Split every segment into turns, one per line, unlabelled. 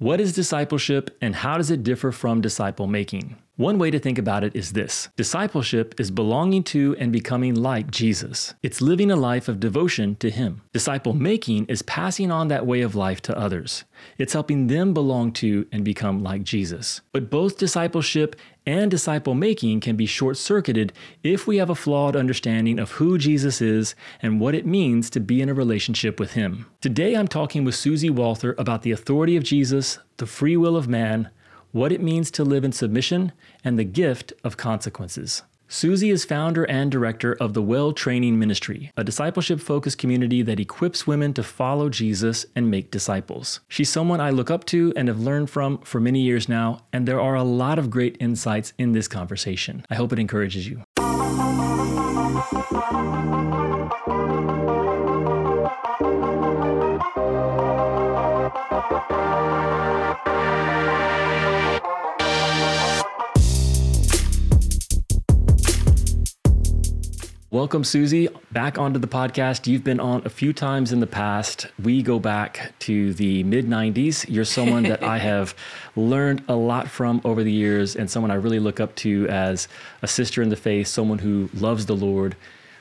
What is discipleship and how does it differ from disciple making? One way to think about it is this discipleship is belonging to and becoming like Jesus. It's living a life of devotion to Him. Disciple making is passing on that way of life to others. It's helping them belong to and become like Jesus. But both discipleship and disciple making can be short circuited if we have a flawed understanding of who Jesus is and what it means to be in a relationship with Him. Today I'm talking with Susie Walther about the authority of Jesus, the free will of man, what it means to live in submission, and the gift of consequences. Susie is founder and director of the Well Training Ministry, a discipleship focused community that equips women to follow Jesus and make disciples. She's someone I look up to and have learned from for many years now, and there are a lot of great insights in this conversation. I hope it encourages you. Welcome, Susie, back onto the podcast. You've been on a few times in the past. We go back to the mid 90s. You're someone that I have learned a lot from over the years, and someone I really look up to as a sister in the faith, someone who loves the Lord,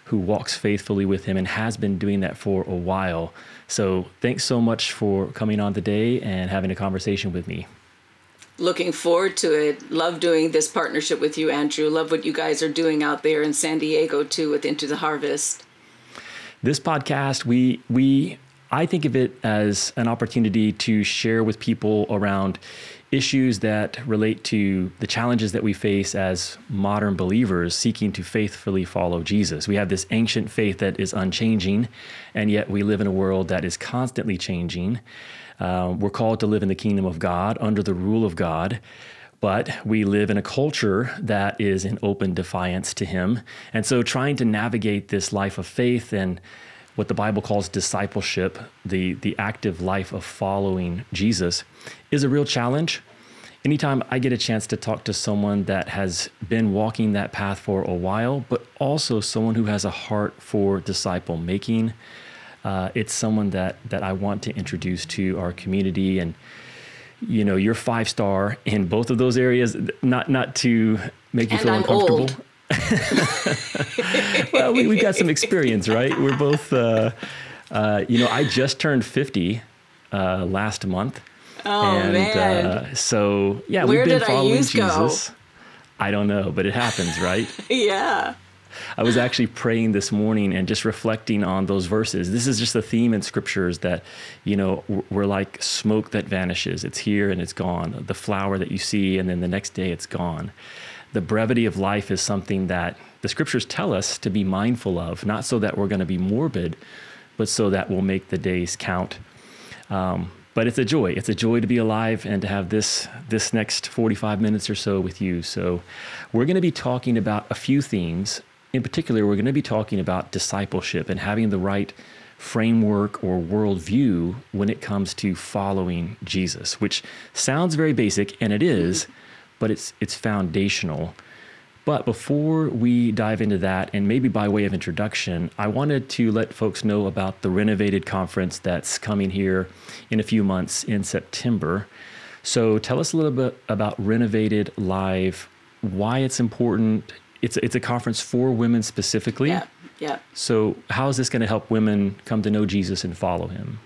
who walks faithfully with Him, and has been doing that for a while. So, thanks so much for coming on today and having a conversation with me
looking forward to it. Love doing this partnership with you, Andrew. Love what you guys are doing out there in San Diego too with Into the Harvest.
This podcast, we we I think of it as an opportunity to share with people around issues that relate to the challenges that we face as modern believers seeking to faithfully follow Jesus. We have this ancient faith that is unchanging, and yet we live in a world that is constantly changing. Uh, we're called to live in the kingdom of God under the rule of God. But we live in a culture that is in open defiance to Him. And so, trying to navigate this life of faith and what the Bible calls discipleship, the, the active life of following Jesus, is a real challenge. Anytime I get a chance to talk to someone that has been walking that path for a while, but also someone who has a heart for disciple making, uh, it's someone that that I want to introduce to our community and you know you're five star in both of those areas not not to make you
and
feel
I'm
uncomfortable
old.
well we, we got some experience right we're both uh, uh, you know i just turned 50 uh, last month
Oh
and
man.
uh, so yeah
Where
we've been following
youth go?
jesus i don't know but it happens right
yeah.
I was actually praying this morning and just reflecting on those verses. This is just a theme in scriptures that, you know, we're like smoke that vanishes. It's here and it's gone. The flower that you see, and then the next day it's gone. The brevity of life is something that the scriptures tell us to be mindful of, not so that we're going to be morbid, but so that we'll make the days count. Um, but it's a joy. It's a joy to be alive and to have this this next 45 minutes or so with you. So, we're going to be talking about a few themes in particular, we're going to be talking about discipleship and having the right framework or worldview when it comes to following Jesus, which sounds very basic, and it is, but it's it's foundational. But before we dive into that, and maybe by way of introduction, I wanted to let folks know about the Renovated Conference that's coming here in a few months in September. So tell us a little bit about Renovated Live, why it's important, it's it's a conference for women specifically.
Yeah. Yeah.
So how is this going to help women come to know Jesus and follow Him?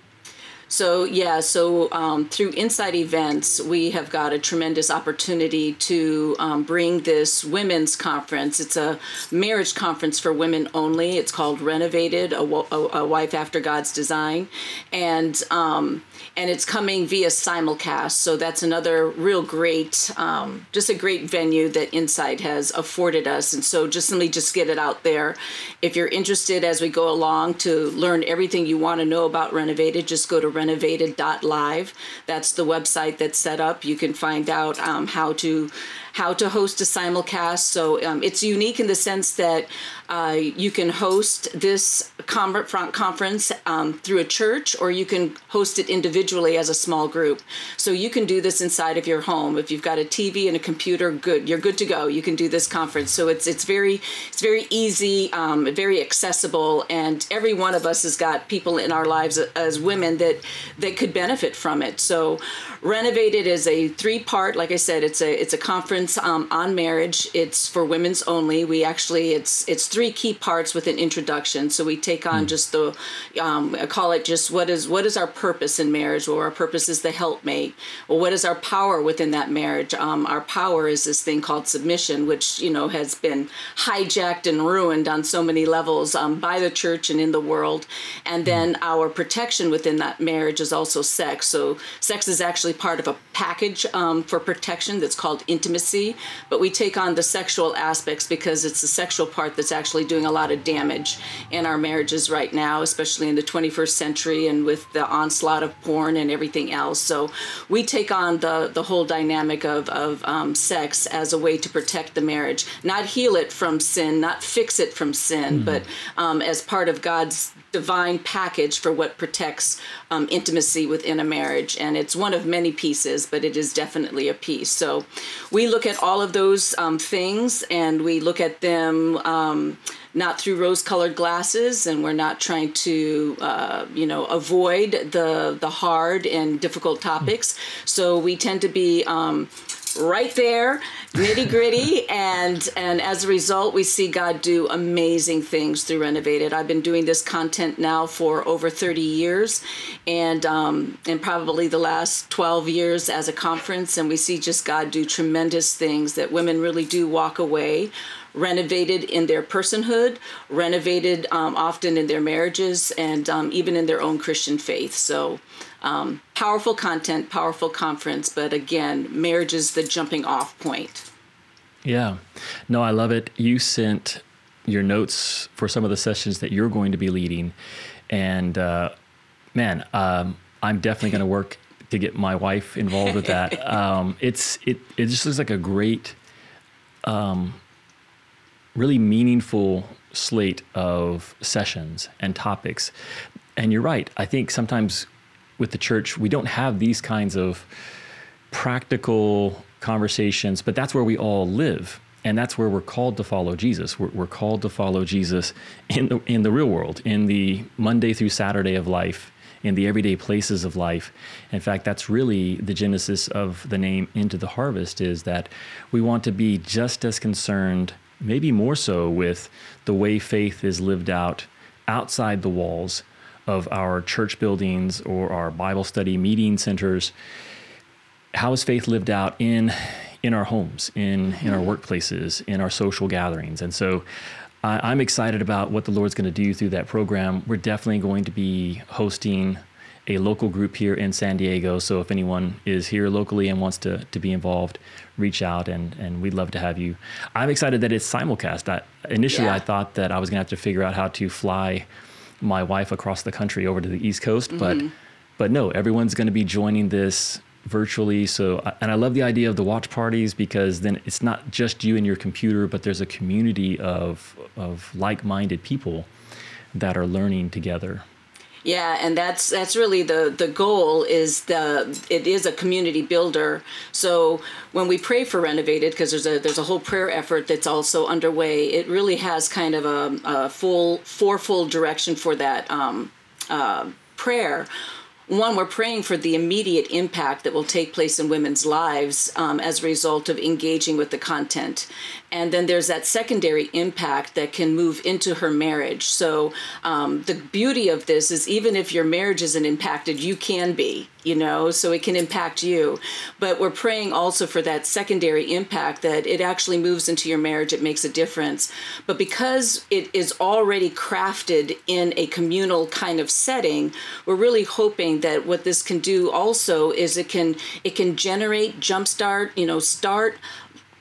So yeah, so um, through Insight Events, we have got a tremendous opportunity to um, bring this women's conference. It's a marriage conference for women only. It's called Renovated, a, a wife after God's design, and um, and it's coming via simulcast. So that's another real great, um, just a great venue that Insight has afforded us. And so just let me just get it out there. If you're interested as we go along to learn everything you want to know about Renovated, just go to renovated.live. That's the website that's set up. You can find out um, how to how to host a simulcast. So um, it's unique in the sense that uh, you can host this front conference um, through a church, or you can host it individually as a small group. So you can do this inside of your home. If you've got a TV and a computer, good, you're good to go. You can do this conference. So it's it's very it's very easy, um, very accessible, and every one of us has got people in our lives as women that that could benefit from it. So, Renovated is a three part. Like I said, it's a it's a conference um, on marriage. It's for women's only. We actually it's it's three key parts with an introduction. So we take on mm. just the um, I call it just what is what is our purpose in marriage? Well, our purpose is the helpmate. Well, what is our power within that marriage? Um, our power is this thing called submission, which you know has been hijacked and ruined on so many levels um, by the church and in the world. And then mm. our protection within that marriage is also sex. So sex is actually part of a package um, for protection that's called intimacy, but we take on the sexual aspects because it's the sexual part that's actually doing a lot of damage in our marriages right now, especially in the 21st century and with the onslaught of porn and everything else. So we take on the, the whole dynamic of, of um, sex as a way to protect the marriage, not heal it from sin, not fix it from sin, mm-hmm. but um, as part of God's divine package for what protects um, intimacy within a marriage. And it's one of many pieces, but it is definitely a piece. So we look at all of those um, things and we look at them. Um, not through rose-colored glasses, and we're not trying to, uh, you know, avoid the the hard and difficult topics. So we tend to be um, right there, nitty gritty, and and as a result, we see God do amazing things through Renovated. I've been doing this content now for over 30 years, and um, and probably the last 12 years as a conference, and we see just God do tremendous things that women really do walk away renovated in their personhood, renovated um, often in their marriages, and um, even in their own Christian faith. So um, powerful content, powerful conference, but again, marriage is the jumping off point.
Yeah. No, I love it. You sent your notes for some of the sessions that you're going to be leading. And uh, man, um, I'm definitely going to work to get my wife involved with that. Um, it's it it just looks like a great, um, really meaningful slate of sessions and topics. And you're right. I think sometimes with the church, we don't have these kinds of practical conversations, but that's where we all live. And that's where we're called to follow Jesus. We're, we're called to follow Jesus in the, in the real world, in the Monday through Saturday of life, in the everyday places of life. In fact, that's really the genesis of the name Into the Harvest is that we want to be just as concerned, maybe more so, with the way faith is lived out outside the walls of our church buildings or our Bible study meeting centers. How is faith lived out in in our homes, in in our workplaces, in our social gatherings? And so I, I'm excited about what the Lord's going to do through that program. We're definitely going to be hosting a local group here in San Diego. So if anyone is here locally and wants to, to be involved, reach out and, and we'd love to have you. I'm excited that it's simulcast. I, initially, yeah. I thought that I was going to have to figure out how to fly my wife across the country over to the East Coast, mm-hmm. but but no, everyone's going to be joining this virtually. So, and I love the idea of the watch parties because then it's not just you and your computer, but there's a community of of like-minded people that are learning together.
Yeah, and that's that's really the the goal is the it is a community builder. So when we pray for renovated, because there's a there's a whole prayer effort that's also underway. It really has kind of a, a full fourfold direction for that um, uh, prayer one, we're praying for the immediate impact that will take place in women's lives um, as a result of engaging with the content. And then there's that secondary impact that can move into her marriage. So um, the beauty of this is even if your marriage isn't impacted, you can be you know, so it can impact you. But we're praying also for that secondary impact that it actually moves into your marriage, it makes a difference. But because it is already crafted in a communal kind of setting, we're really hoping that what this can do also is it can it can generate, jumpstart, you know, start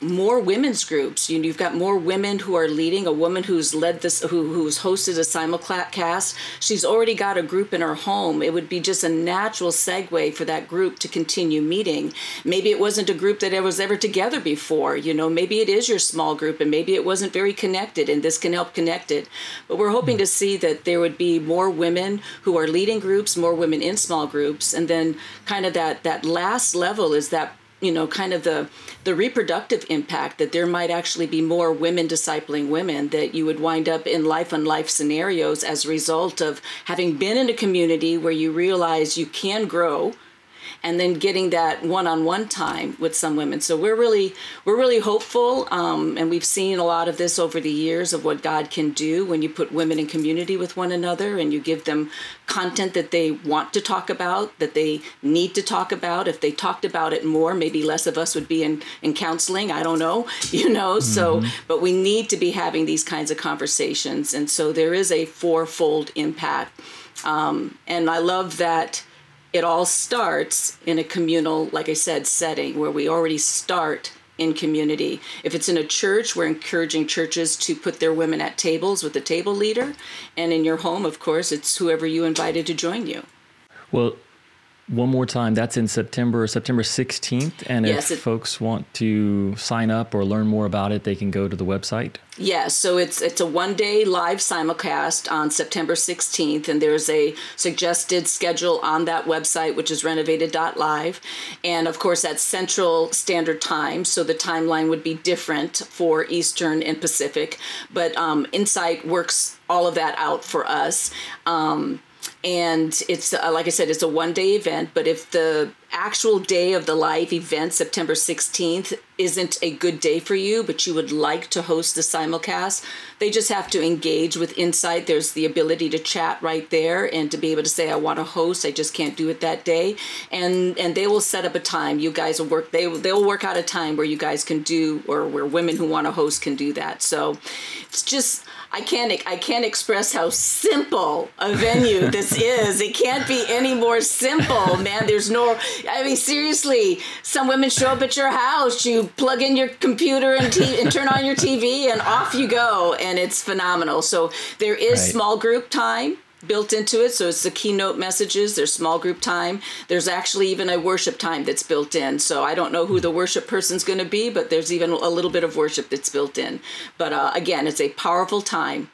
more women's groups. You, have got more women who are leading. A woman who's led this, who, who's hosted a simulcast. She's already got a group in her home. It would be just a natural segue for that group to continue meeting. Maybe it wasn't a group that ever was ever together before. You know, maybe it is your small group, and maybe it wasn't very connected, and this can help connect it. But we're hoping to see that there would be more women who are leading groups, more women in small groups, and then kind of that that last level is that you know kind of the the reproductive impact that there might actually be more women discipling women that you would wind up in life on life scenarios as a result of having been in a community where you realize you can grow and then getting that one-on-one time with some women. So we're really we're really hopeful, um, and we've seen a lot of this over the years of what God can do when you put women in community with one another and you give them content that they want to talk about, that they need to talk about. If they talked about it more, maybe less of us would be in in counseling. I don't know, you know. Mm-hmm. So, but we need to be having these kinds of conversations, and so there is a fourfold impact. Um, and I love that it all starts in a communal, like I said, setting where we already start in community. If it's in a church, we're encouraging churches to put their women at tables with the table leader. And in your home, of course, it's whoever you invited to join you.
Well, one more time, that's in September, September 16th. And yes, if it, folks want to sign up or learn more about it, they can go to the website.
Yes, yeah, so it's it's a one day live simulcast on September 16th, and there's a suggested schedule on that website, which is renovated.live. And of course, that's Central Standard Time, so the timeline would be different for Eastern and Pacific. But um, Insight works all of that out for us. Um, and it's uh, like I said, it's a one day event. But if the actual day of the live event, September 16th, isn't a good day for you, but you would like to host the simulcast, they just have to engage with Insight. There's the ability to chat right there and to be able to say, I want to host, I just can't do it that day. And and they will set up a time. You guys will work, they, they'll work out a time where you guys can do, or where women who want to host can do that. So it's just, I can't I can't express how simple a venue this is. It can't be any more simple, man. There's no I mean seriously, some women show up at your house, you plug in your computer and, t- and turn on your TV and off you go and it's phenomenal. So there is right. small group time built into it. So it's the keynote messages, there's small group time. There's actually even a worship time that's built in. So I don't know who the worship person's going to be, but there's even a little bit of worship that's built in. But uh, again, it's a powerful time.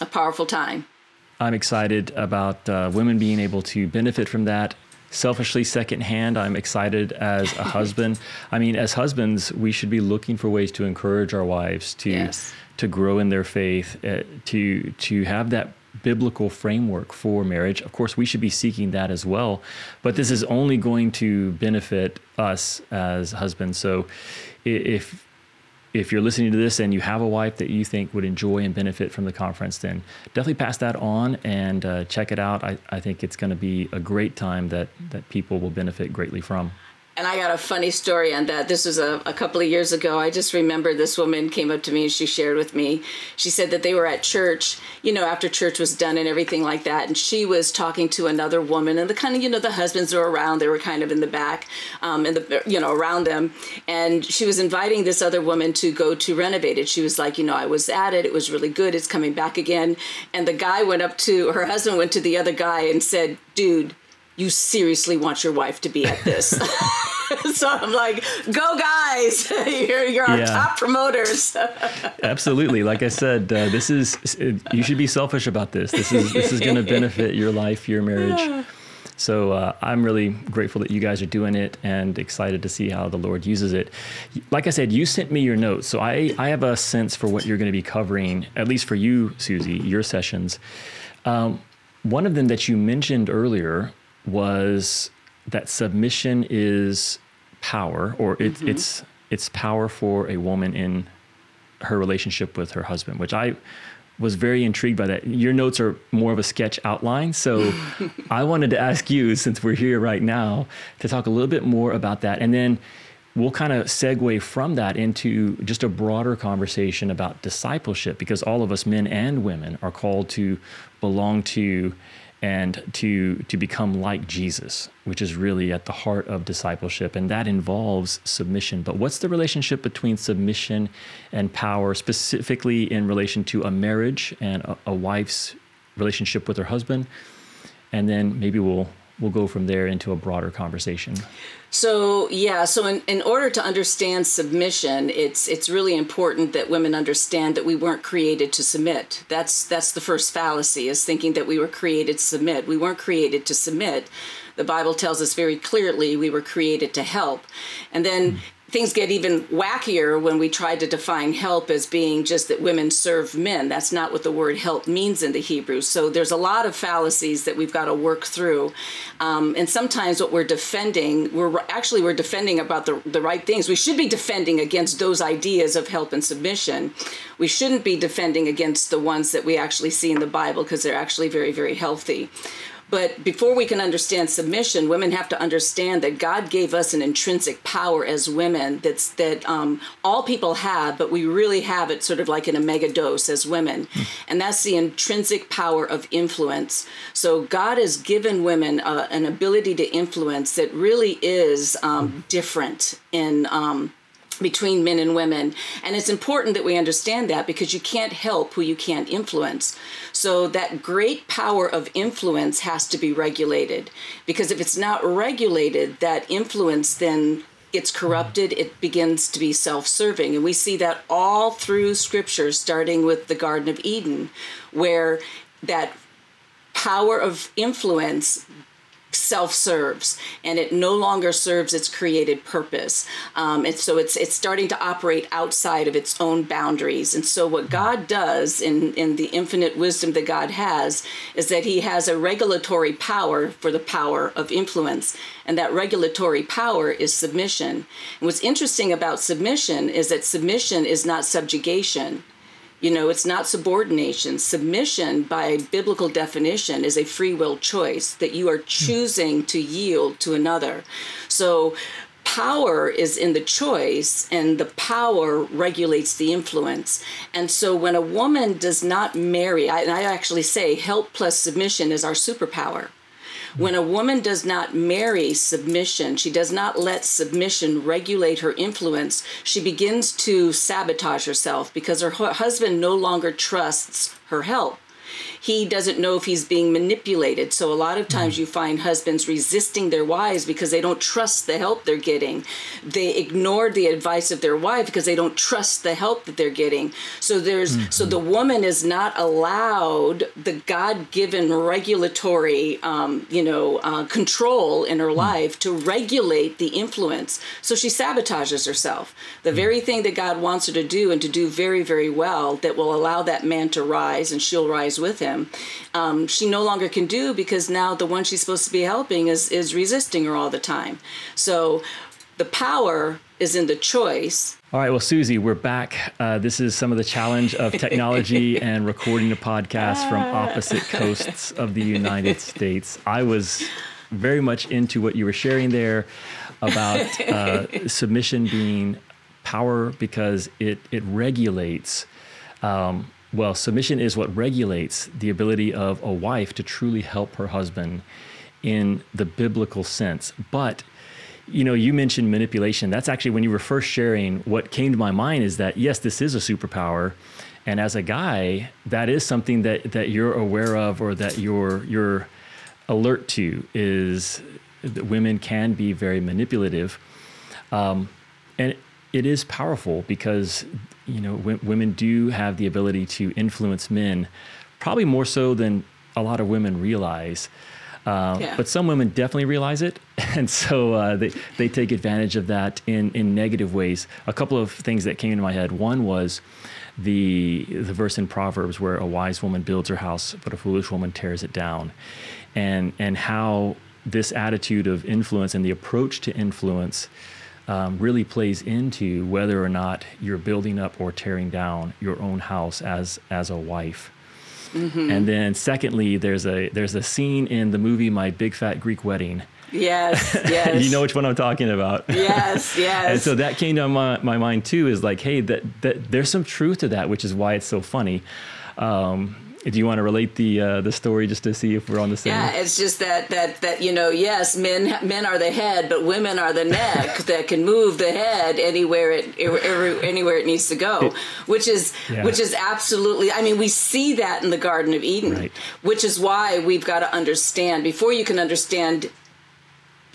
A powerful time.
I'm excited about uh, women being able to benefit from that. Selfishly, secondhand, I'm excited as a husband. I mean, as husbands, we should be looking for ways to encourage our wives to yes. to grow in their faith, uh, to to have that biblical framework for marriage. Of course, we should be seeking that as well, but this is only going to benefit us as husbands. So if if you're listening to this and you have a wife that you think would enjoy and benefit from the conference, then definitely pass that on and uh, check it out. I, I think it's going to be a great time that, that people will benefit greatly from.
And I got a funny story on that. This was a, a couple of years ago. I just remember this woman came up to me and she shared with me. She said that they were at church, you know, after church was done and everything like that. And she was talking to another woman, and the kind of, you know, the husbands were around. They were kind of in the back, um, in the, you know, around them. And she was inviting this other woman to go to Renovated. She was like, you know, I was at it. It was really good. It's coming back again. And the guy went up to her husband, went to the other guy and said, dude, you seriously want your wife to be at this. so I'm like, go guys, you're, you're our yeah. top promoters.
Absolutely. Like I said, uh, this is, you should be selfish about this. This is, this is going to benefit your life, your marriage. So uh, I'm really grateful that you guys are doing it and excited to see how the Lord uses it. Like I said, you sent me your notes, so I, I have a sense for what you're going to be covering, at least for you, Susie, your sessions. Um, one of them that you mentioned earlier was that submission is power, or it, mm-hmm. it's it's power for a woman in her relationship with her husband, which I was very intrigued by that. Your notes are more of a sketch outline, so I wanted to ask you, since we're here right now, to talk a little bit more about that, and then we'll kind of segue from that into just a broader conversation about discipleship, because all of us, men and women, are called to belong to and to to become like Jesus, which is really at the heart of discipleship, and that involves submission. But what's the relationship between submission and power, specifically in relation to a marriage and a, a wife's relationship with her husband? And then maybe we'll we'll go from there into a broader conversation.
So yeah, so in, in order to understand submission, it's it's really important that women understand that we weren't created to submit. That's that's the first fallacy is thinking that we were created to submit. We weren't created to submit. the Bible tells us very clearly we were created to help. And then things get even wackier when we try to define help as being just that women serve men. That's not what the word help means in the Hebrew. So there's a lot of fallacies that we've got to work through. Um, and sometimes what we're defending, we're actually we're defending about the, the right things. We should be defending against those ideas of help and submission. We shouldn't be defending against the ones that we actually see in the Bible because they're actually very, very healthy. But before we can understand submission, women have to understand that God gave us an intrinsic power as women that's that um, all people have, but we really have it sort of like in a mega dose as women, and that's the intrinsic power of influence. So God has given women uh, an ability to influence that really is um, different in. Um, between men and women. And it's important that we understand that because you can't help who you can't influence. So that great power of influence has to be regulated because if it's not regulated, that influence then gets corrupted, it begins to be self serving. And we see that all through scripture, starting with the Garden of Eden, where that power of influence self serves and it no longer serves its created purpose. Um, and so it's it's starting to operate outside of its own boundaries. And so what God does in, in the infinite wisdom that God has is that he has a regulatory power for the power of influence. And that regulatory power is submission. And what's interesting about submission is that submission is not subjugation you know, it's not subordination. Submission, by biblical definition, is a free will choice that you are hmm. choosing to yield to another. So, power is in the choice, and the power regulates the influence. And so, when a woman does not marry, I, and I actually say help plus submission is our superpower when a woman does not marry submission, she does not let submission regulate her influence, she begins to sabotage herself because her husband no longer trusts her help he doesn't know if he's being manipulated. So a lot of times you find husbands resisting their wives because they don't trust the help they're getting. They ignore the advice of their wife because they don't trust the help that they're getting. So there's mm-hmm. so the woman is not allowed the God-given regulatory, um, you know, uh, control in her mm. life to regulate the influence. So she sabotages herself. The very thing that God wants her to do and to do very, very well that will allow that man to rise and she'll rise with him him, um, she no longer can do because now the one she's supposed to be helping is is resisting her all the time. So the power is in the choice.
All right, well, Susie, we're back. Uh, this is some of the challenge of technology and recording a podcast from opposite coasts of the United States. I was very much into what you were sharing there about uh, submission being power because it it regulates um, well, submission is what regulates the ability of a wife to truly help her husband in the biblical sense. But you know, you mentioned manipulation. That's actually when you were first sharing, what came to my mind is that yes, this is a superpower. And as a guy, that is something that, that you're aware of or that you're you're alert to is that women can be very manipulative. Um, and it is powerful because you know w- women do have the ability to influence men, probably more so than a lot of women realize. Uh, yeah. But some women definitely realize it, and so uh, they they take advantage of that in in negative ways. A couple of things that came into my head. One was the the verse in Proverbs where a wise woman builds her house, but a foolish woman tears it down, and and how this attitude of influence and the approach to influence um, really plays into whether or not you're building up or tearing down your own house as as a wife. Mm-hmm. And then secondly, there's a there's a scene in the movie My Big Fat Greek Wedding.
Yes, yes.
you know which one I'm talking about.
Yes, yes.
and so that came to my, my mind too is like, hey, that, that there's some truth to that, which is why it's so funny. Um, do you want to relate the uh, the story just to see if we're on the same?
Yeah, it's just that that that you know, yes, men men are the head, but women are the neck that can move the head anywhere it anywhere it needs to go, which is yeah. which is absolutely. I mean, we see that in the Garden of Eden, right. which is why we've got to understand before you can understand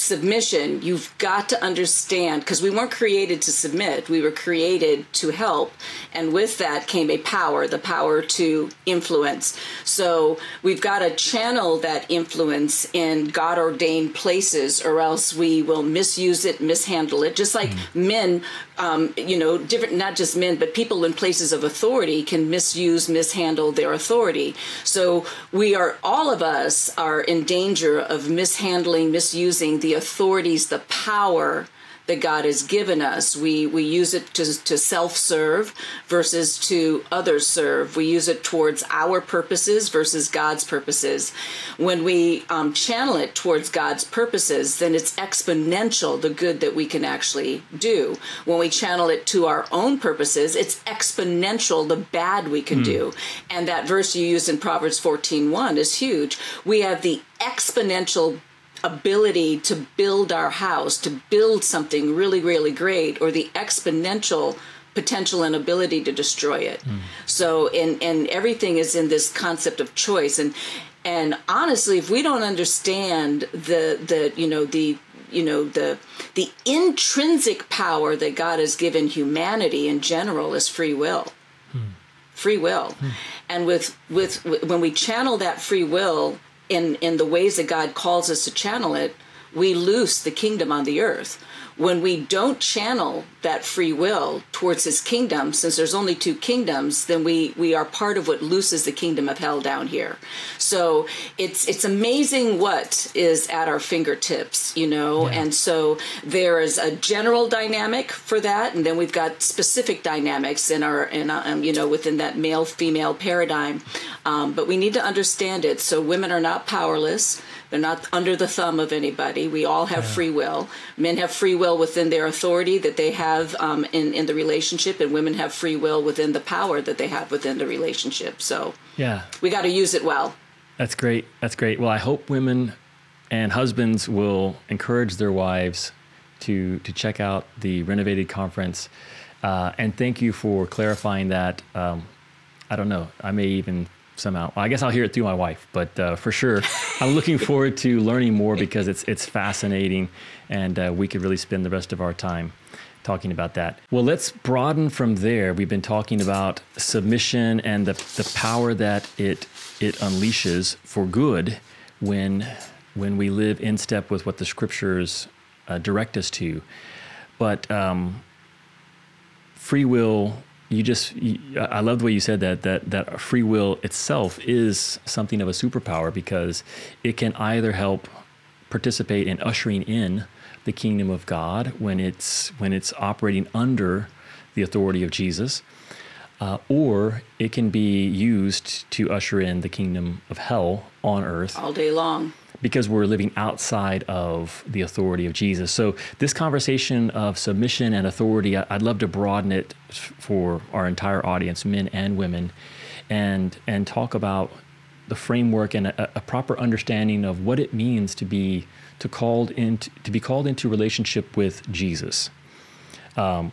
submission, you've got to understand because we weren't created to submit, we were created to help. And with that came a power, the power to influence. So we've got to channel that influence in God ordained places, or else we will misuse it, mishandle it. Just like mm. men, um, you know, different, not just men, but people in places of authority can misuse, mishandle their authority. So we are, all of us are in danger of mishandling, misusing the authorities, the power that God has given us. We we use it to, to self serve versus to others serve. We use it towards our purposes versus God's purposes. When we um, channel it towards God's purposes, then it's exponential the good that we can actually do. When we channel it to our own purposes, it's exponential the bad we can mm. do. And that verse you use in Proverbs 14:1 is huge. We have the exponential ability to build our house, to build something really, really great, or the exponential potential and ability to destroy it. Mm. So, and and everything is in this concept of choice. And and honestly, if we don't understand the the you know the you know the the intrinsic power that God has given humanity in general is free will. Hmm. Free will. Hmm. And with with when we channel that free will in in the ways that God calls us to channel it, we loose the kingdom on the earth. When we don't channel that free will towards his kingdom, since there's only two kingdoms, then we we are part of what looses the kingdom of hell down here. So it's it's amazing what is at our fingertips, you know. Yeah. And so there is a general dynamic for that, and then we've got specific dynamics in our in um, you know within that male female paradigm. Um, but we need to understand it. So women are not powerless they're not under the thumb of anybody. We all have yeah. free will. Men have free will within their authority that they have um, in in the relationship, and women have free will within the power that they have within the relationship. So
yeah,
we got to use it well.
That's great. That's great. Well, I hope women and husbands will encourage their wives to to check out the renovated conference. Uh, and thank you for clarifying that. Um, I don't know. I may even somehow. Well, I guess I'll hear it through my wife, but uh, for sure, I'm looking forward to learning more because it's it's fascinating, and uh, we could really spend the rest of our time talking about that. Well, let's broaden from there. We've been talking about submission and the the power that it it unleashes for good when when we live in step with what the scriptures uh, direct us to. But um, free will you just you, i love the way you said that that that free will itself is something of a superpower because it can either help participate in ushering in the kingdom of god when it's when it's operating under the authority of jesus uh, or it can be used to usher in the kingdom of hell on earth
all day long
because we're living outside of the authority of Jesus. So, this conversation of submission and authority, I'd love to broaden it for our entire audience, men and women, and and talk about the framework and a, a proper understanding of what it means to be to called into to be called into relationship with Jesus. Um,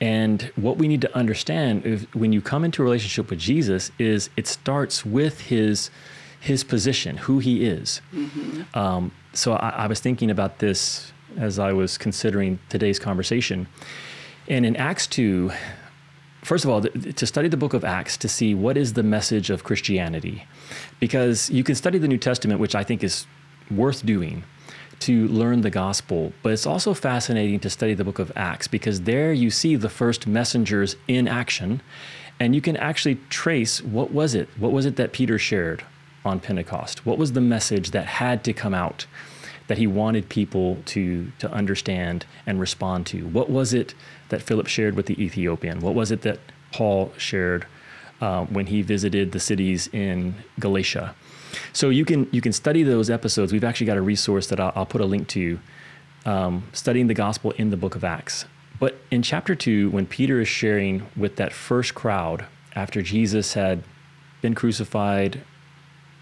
and what we need to understand when you come into a relationship with Jesus is it starts with his his position, who he is. Mm-hmm. Um, so I, I, was thinking about this as I was considering today's conversation. And in Acts 2, first of all, to study the book of Acts to see what is the message of Christianity. Because you can study the New Testament, which I think is worth doing to learn the gospel, but it's also fascinating to study the book of Acts because there you see the first messengers in action and you can actually trace what was it? What was it that Peter shared? On Pentecost? What was the message that had to come out that he wanted people to, to understand and respond to? What was it that Philip shared with the Ethiopian? What was it that Paul shared uh, when he visited the cities in Galatia? So you can you can study those episodes. We've actually got a resource that I'll, I'll put a link to, um, studying the gospel in the book of Acts. But in chapter two, when Peter is sharing with that first crowd after Jesus had been crucified,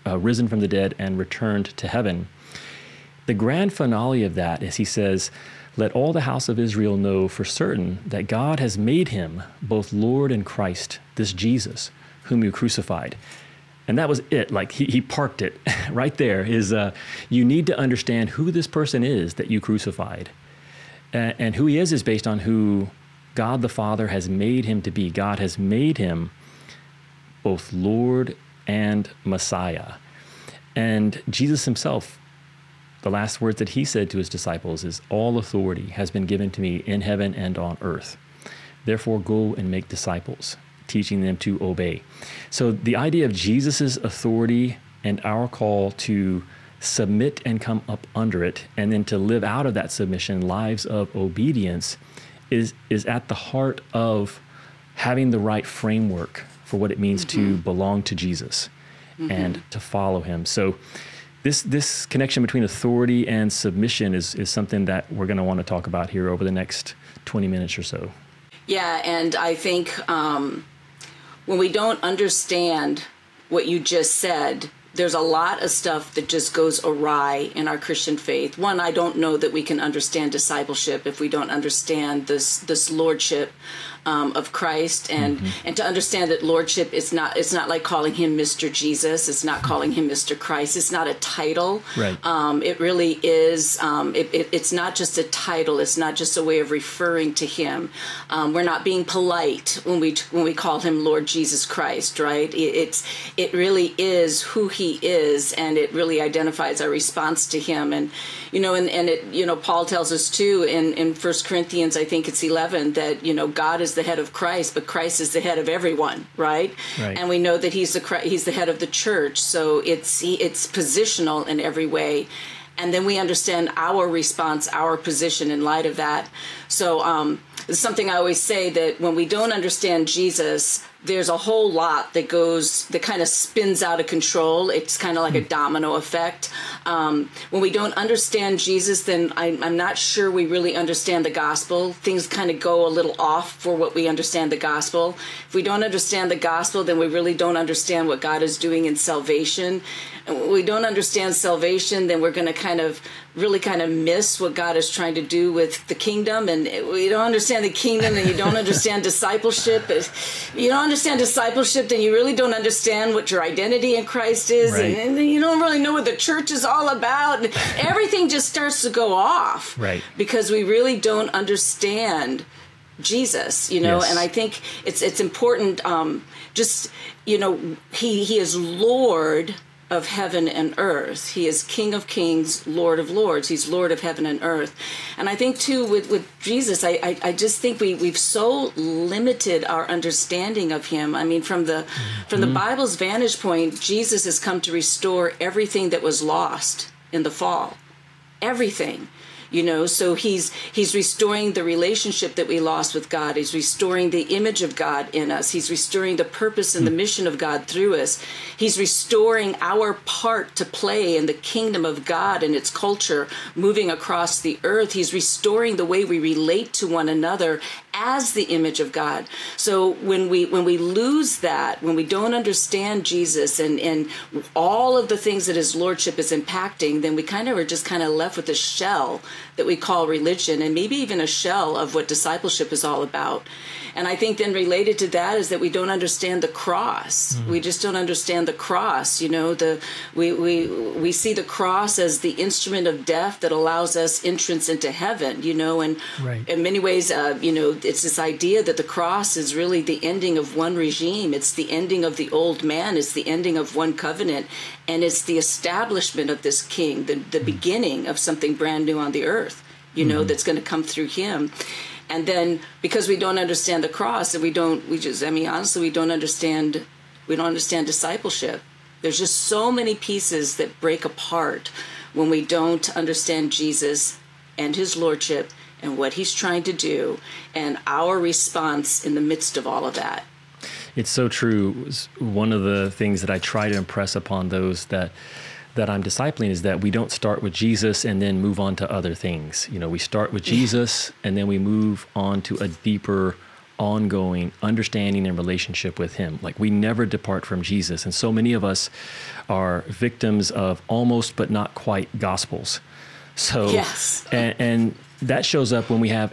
uh, risen from the dead and returned to heaven. The grand finale of that is he says, Let all the house of Israel know for certain that God has made him both Lord and Christ, this Jesus, whom you crucified. and that was it. Like he, he parked it right there. Is uh, you need to understand who this person is that you crucified, and, and who he is is based on who God the Father has made him to be. God has made him both Lord and Messiah, and Jesus himself. The last words that he said to his disciples is, All authority has been given to me in heaven and on earth. Therefore, go and make disciples teaching them to obey. So the idea of Jesus' authority and our call to submit and come up under it, and then to live out of that submission lives of obedience, is, is at the heart of having the right framework for what it means mm-hmm. to belong to Jesus mm-hmm. and to follow him. So this this connection between authority and submission is is something that we're going to want to talk about here over the next 20 minutes or so.
Yeah, and I think um, when we don't understand what you just said, there's a lot of stuff that just goes awry in our Christian faith. One, I don't know that we can understand discipleship if we don't understand this this lordship um, of Christ and mm-hmm. and to understand that lordship is not it's not like calling him Mr. Jesus. It's not calling him Mr. Christ. It's not a title.
Right.
Um, it really is. Um, it, it, it's not just a title. It's not just a way of referring to him. Um, we're not being polite when we when we call him Lord Jesus Christ. Right. It, it's it really is who he is, and it really identifies our response to him. And you know, and and it you know Paul tells us too in in First Corinthians, I think it's eleven, that you know God is the head of Christ, but Christ is the head of everyone, right?
right.
And we know that he's the he's the head of the church, so it's he, it's positional in every way. And then we understand our response, our position in light of that. So um, it's something I always say that when we don't understand Jesus, there's a whole lot that goes that kind of spins out of control. It's kind of like a hmm. domino effect. Um, when we don't understand jesus then I, am not sure we really understand the gospel. Things kind of go a little off for what we understand the gospel. If we don't understand the gospel then we really don't understand what god is doing in salvation. And we don't understand salvation then we're going to kind of really kind of miss what God is trying to do with the kingdom, and you don't understand the kingdom, and you don't understand discipleship. You don't understand discipleship, then you really don't understand what your identity in Christ is, right. and, and, you don't really know what the church is all about. Everything just starts to go off,
right?
Because we really don't understand Jesus, you know. Yes. And I think it's it's important. Um, just you know, he he is Lord of heaven and earth. He is King of kings, Lord of lords. He's Lord of heaven and earth. And I think too with, with Jesus, I, I, I just think we, we've so limited our understanding of him. I mean, from the from the mm-hmm. Bible's vantage point, Jesus has come to restore everything that was lost in the fall. Everything you know? So he's he's restoring the relationship that we lost with god. He's restoring the image of god in us. He's restoring the purpose and the hmm. mission of god through us. He's restoring our part to play in the kingdom of god and its culture moving across the earth. He's restoring the way we relate to one another as the image of God. So when we when we lose that, when we don't understand Jesus and and all of the things that his lordship is impacting, then we kind of are just kind of left with a shell that we call religion and maybe even a shell of what discipleship is all about. And I think then related to that is that we don't understand the cross. Mm-hmm. We just don't understand the cross. You know, the we we we see the cross as the instrument of death that allows us entrance into heaven. You know, and right. in many ways, uh, you know, it's this idea that the cross is really the ending of one regime. It's the ending of the old man. It's the ending of one covenant, and it's the establishment of this king, the the mm-hmm. beginning of something brand new on the earth. You know, mm-hmm. that's going to come through him and then because we don't understand the cross and we don't we just i mean honestly we don't understand we don't understand discipleship there's just so many pieces that break apart when we don't understand jesus and his lordship and what he's trying to do and our response in the midst of all of that
it's so true one of the things that i try to impress upon those that that I'm discipling is that we don't start with Jesus and then move on to other things. You know, we start with Jesus and then we move on to a deeper, ongoing understanding and relationship with Him. Like we never depart from Jesus. And so many of us are victims of almost but not quite gospels. So,
yes.
and, and that shows up when we have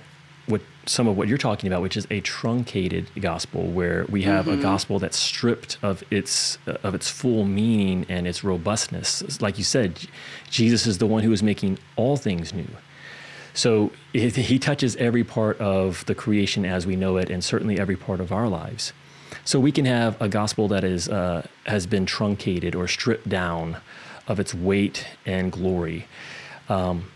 some of what you're talking about, which is a truncated gospel, where we have mm-hmm. a gospel that's stripped of its uh, of its full meaning and its robustness. Like you said, Jesus is the one who is making all things new. So it, he touches every part of the creation as we know it, and certainly every part of our lives. So we can have a gospel that is uh, has been truncated or stripped down of its weight and glory, um,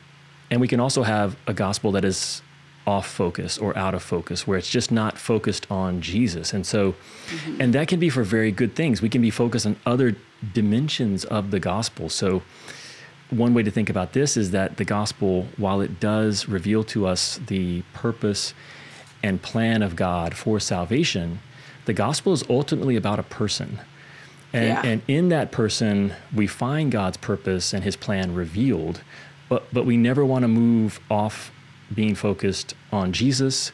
and we can also have a gospel that is off focus or out of focus, where it's just not focused on Jesus. And so, mm-hmm. and that can be for very good things. We can be focused on other dimensions of the gospel. So one way to think about this is that the gospel, while it does reveal to us the purpose and plan of God for salvation, the gospel is ultimately about a person. And, yeah. and in that person, we find God's purpose and his plan revealed, but, but we never want to move off being focused on Jesus,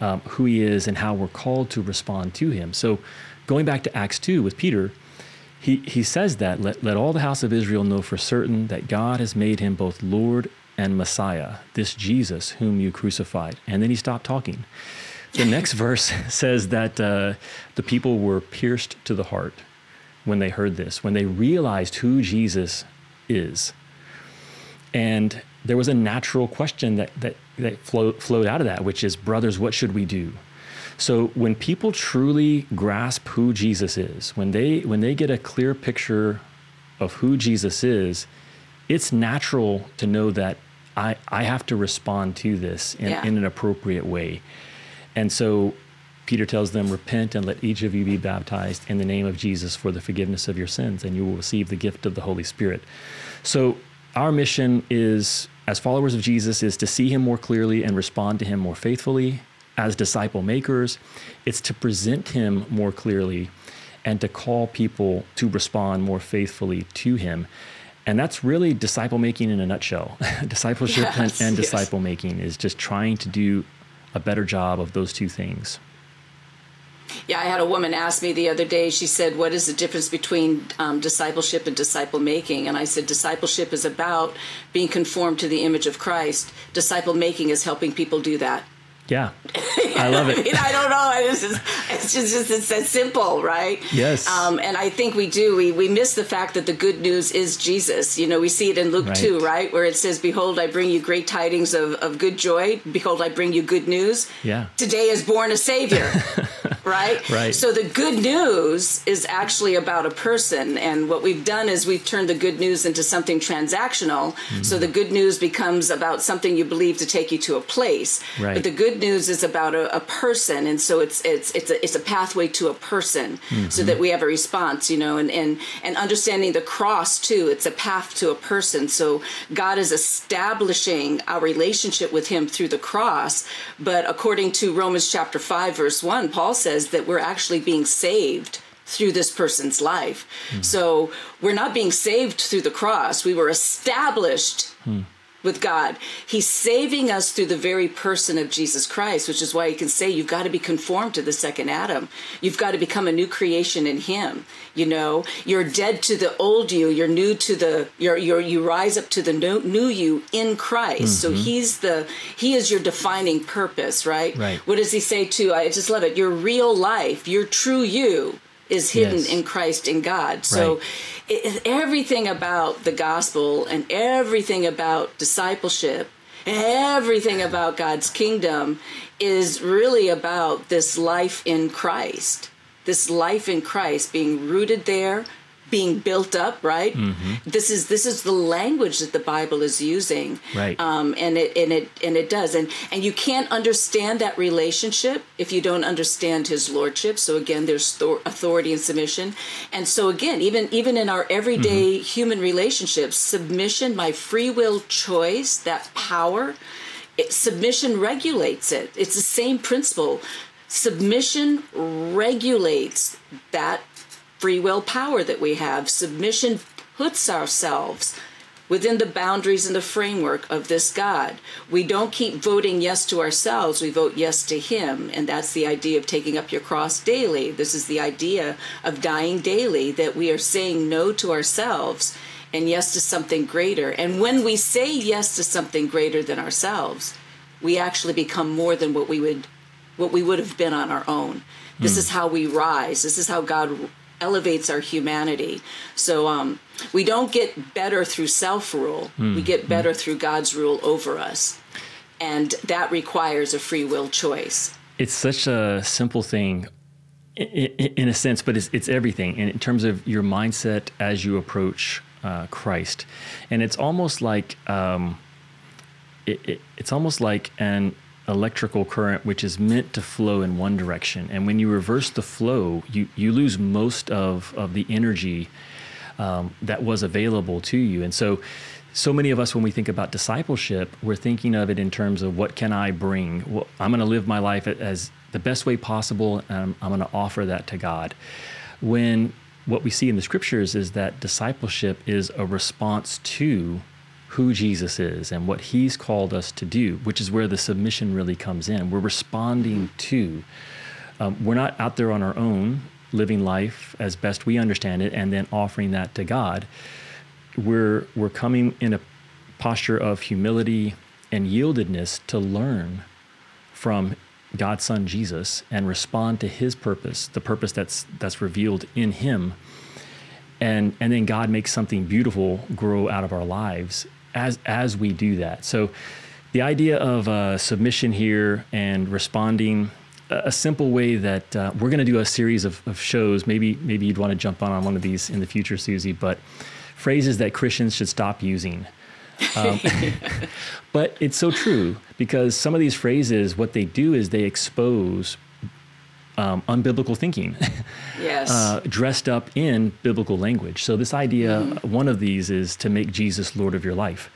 um, who he is, and how we're called to respond to him. So, going back to Acts 2 with Peter, he, he says that let, let all the house of Israel know for certain that God has made him both Lord and Messiah, this Jesus whom you crucified. And then he stopped talking. The next verse says that uh, the people were pierced to the heart when they heard this, when they realized who Jesus is. And there was a natural question that, that, that flow, flowed out of that, which is, brothers, what should we do? So when people truly grasp who Jesus is, when they when they get a clear picture of who Jesus is, it's natural to know that I, I have to respond to this in, yeah. in an appropriate way. And so Peter tells them, Repent and let each of you be baptized in the name of Jesus for the forgiveness of your sins, and you will receive the gift of the Holy Spirit. So our mission is as followers of Jesus is to see him more clearly and respond to him more faithfully as disciple makers, it's to present him more clearly and to call people to respond more faithfully to him. And that's really disciple making in a nutshell. Discipleship yes, and, and yes. disciple making is just trying to do a better job of those two things.
Yeah, I had a woman ask me the other day, she said, What is the difference between um, discipleship and disciple making? And I said, Discipleship is about being conformed to the image of Christ. Disciple making is helping people do that.
Yeah, I love it.
I, mean, I don't know. It's just, it's just it's that simple, right?
Yes.
Um, and I think we do. We we miss the fact that the good news is Jesus. You know, we see it in Luke right. two, right, where it says, "Behold, I bring you great tidings of, of good joy. Behold, I bring you good news.
Yeah.
Today is born a Savior." right?
Right.
So the good news is actually about a person, and what we've done is we've turned the good news into something transactional. Mm-hmm. So the good news becomes about something you believe to take you to a place.
Right.
But the good news is about a, a person, and so it's it's it's a it's a pathway to a person, mm-hmm. so that we have a response, you know, and and and understanding the cross too. It's a path to a person. So God is establishing our relationship with Him through the cross. But according to Romans chapter five verse one, Paul says that we're actually being saved through this person's life. Mm. So we're not being saved through the cross. We were established mm with God. He's saving us through the very person of Jesus Christ, which is why you can say you've got to be conformed to the second Adam. You've got to become a new creation in him. You know, you're dead to the old you, you're new to the you're, you're you rise up to the new, new you in Christ. Mm-hmm. So he's the he is your defining purpose, right?
Right.
What does he say to I just love it. Your real life, your true you is hidden yes. in Christ in God. So right. it, everything about the gospel and everything about discipleship, everything about God's kingdom is really about this life in Christ. This life in Christ being rooted there, being built up right? Mm-hmm. this is this is the language that the bible is using.
Right.
Um, and it and it and it does. And and you can't understand that relationship if you don't understand his lordship. So again there's authority and submission. And so again even even in our everyday mm-hmm. human relationships submission my free will choice that power it, submission regulates it. It's the same principle. Submission regulates that free will power that we have. Submission puts ourselves within the boundaries and the framework of this God. We don't keep voting yes to ourselves, we vote yes to Him. And that's the idea of taking up your cross daily. This is the idea of dying daily, that we are saying no to ourselves and yes to something greater. And when we say yes to something greater than ourselves, we actually become more than what we would what we would have been on our own. This mm. is how we rise. This is how God elevates our humanity. So um, we don't get better through self rule. Mm. We get better mm. through God's rule over us, and that requires a free will choice.
It's such a simple thing in a sense, but it's, it's everything in terms of your mindset as you approach uh, Christ, and it's almost like um, it, it, it's almost like an electrical current which is meant to flow in one direction, and when you reverse the flow, you you lose most of of the energy um, that was available to you, and so. So many of us, when we think about discipleship, we're thinking of it in terms of what can I bring? Well, I'm going to live my life as the best way possible, and I'm going to offer that to God. When what we see in the scriptures is that discipleship is a response to who Jesus is and what he's called us to do, which is where the submission really comes in. We're responding to, um, we're not out there on our own living life as best we understand it and then offering that to God. We're, we're coming in a posture of humility and yieldedness to learn from God's Son Jesus and respond to His purpose, the purpose that's that's revealed in Him, and and then God makes something beautiful grow out of our lives as as we do that. So, the idea of uh, submission here and responding. A simple way that uh, we're going to do a series of, of shows. Maybe maybe you'd want to jump on on one of these in the future, Susie. But phrases that Christians should stop using um, but it's so true because some of these phrases, what they do is they expose um, unbiblical thinking,
yes, uh,
dressed up in biblical language. So this idea, mm-hmm. one of these is to make Jesus Lord of your life.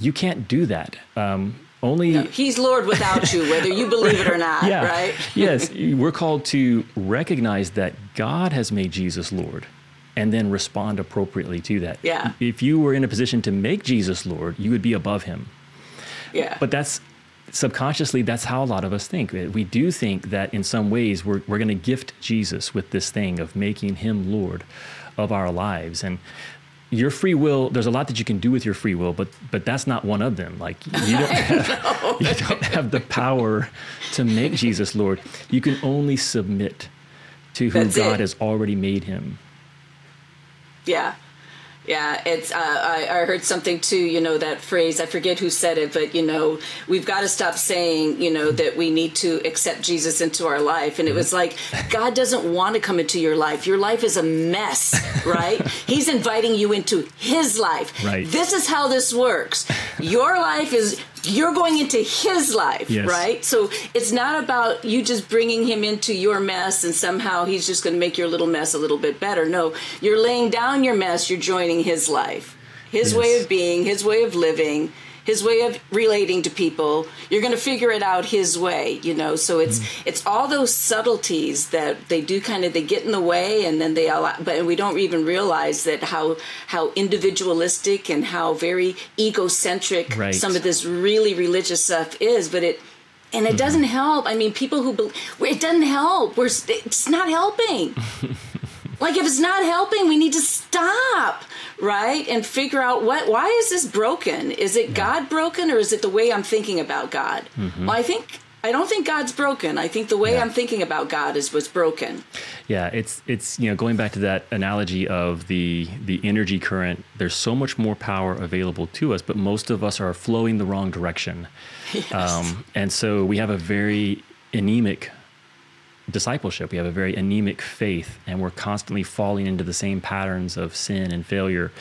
You can't do that. Um, only no,
he's Lord without you, whether you believe it or not. Yeah. Right?
yes, we're called to recognize that God has made Jesus Lord and then respond appropriately to that.
Yeah.
If you were in a position to make Jesus Lord, you would be above him.
Yeah.
But that's subconsciously, that's how a lot of us think. Uh, we do think that in some ways we're, we're going to gift Jesus with this thing of making him Lord of our lives. And your free will, there's a lot that you can do with your free will, but but that's not one of them. Like you don't have, you don't have the power to make Jesus Lord. You can only submit to who that's God it. has already made him.
Yeah. Yeah, it's. Uh, I, I heard something too. You know that phrase. I forget who said it, but you know we've got to stop saying you know that we need to accept Jesus into our life. And it was like God doesn't want to come into your life. Your life is a mess, right? He's inviting you into His life.
Right.
This is how this works. Your life is you're going into his life, yes. right? So it's not about you just bringing him into your mess and somehow he's just going to make your little mess a little bit better. No, you're laying down your mess, you're joining his life, his yes. way of being, his way of living, his way of relating to people you're going to figure it out his way you know so it's mm. it's all those subtleties that they do kind of they get in the way and then they allow but we don't even realize that how how individualistic and how very egocentric right. some of this really religious stuff is but it and it mm-hmm. doesn't help i mean people who believe it doesn't help we're it's not helping like if it's not helping we need to stop right and figure out what why is this broken is it yeah. god broken or is it the way i'm thinking about god mm-hmm. well i think i don't think god's broken i think the way yeah. i'm thinking about god is what's broken
yeah it's it's you know going back to that analogy of the the energy current there's so much more power available to us but most of us are flowing the wrong direction
yes. um,
and so we have a very anemic discipleship. We have a very anemic faith, and we're constantly falling into the same patterns of sin and failure.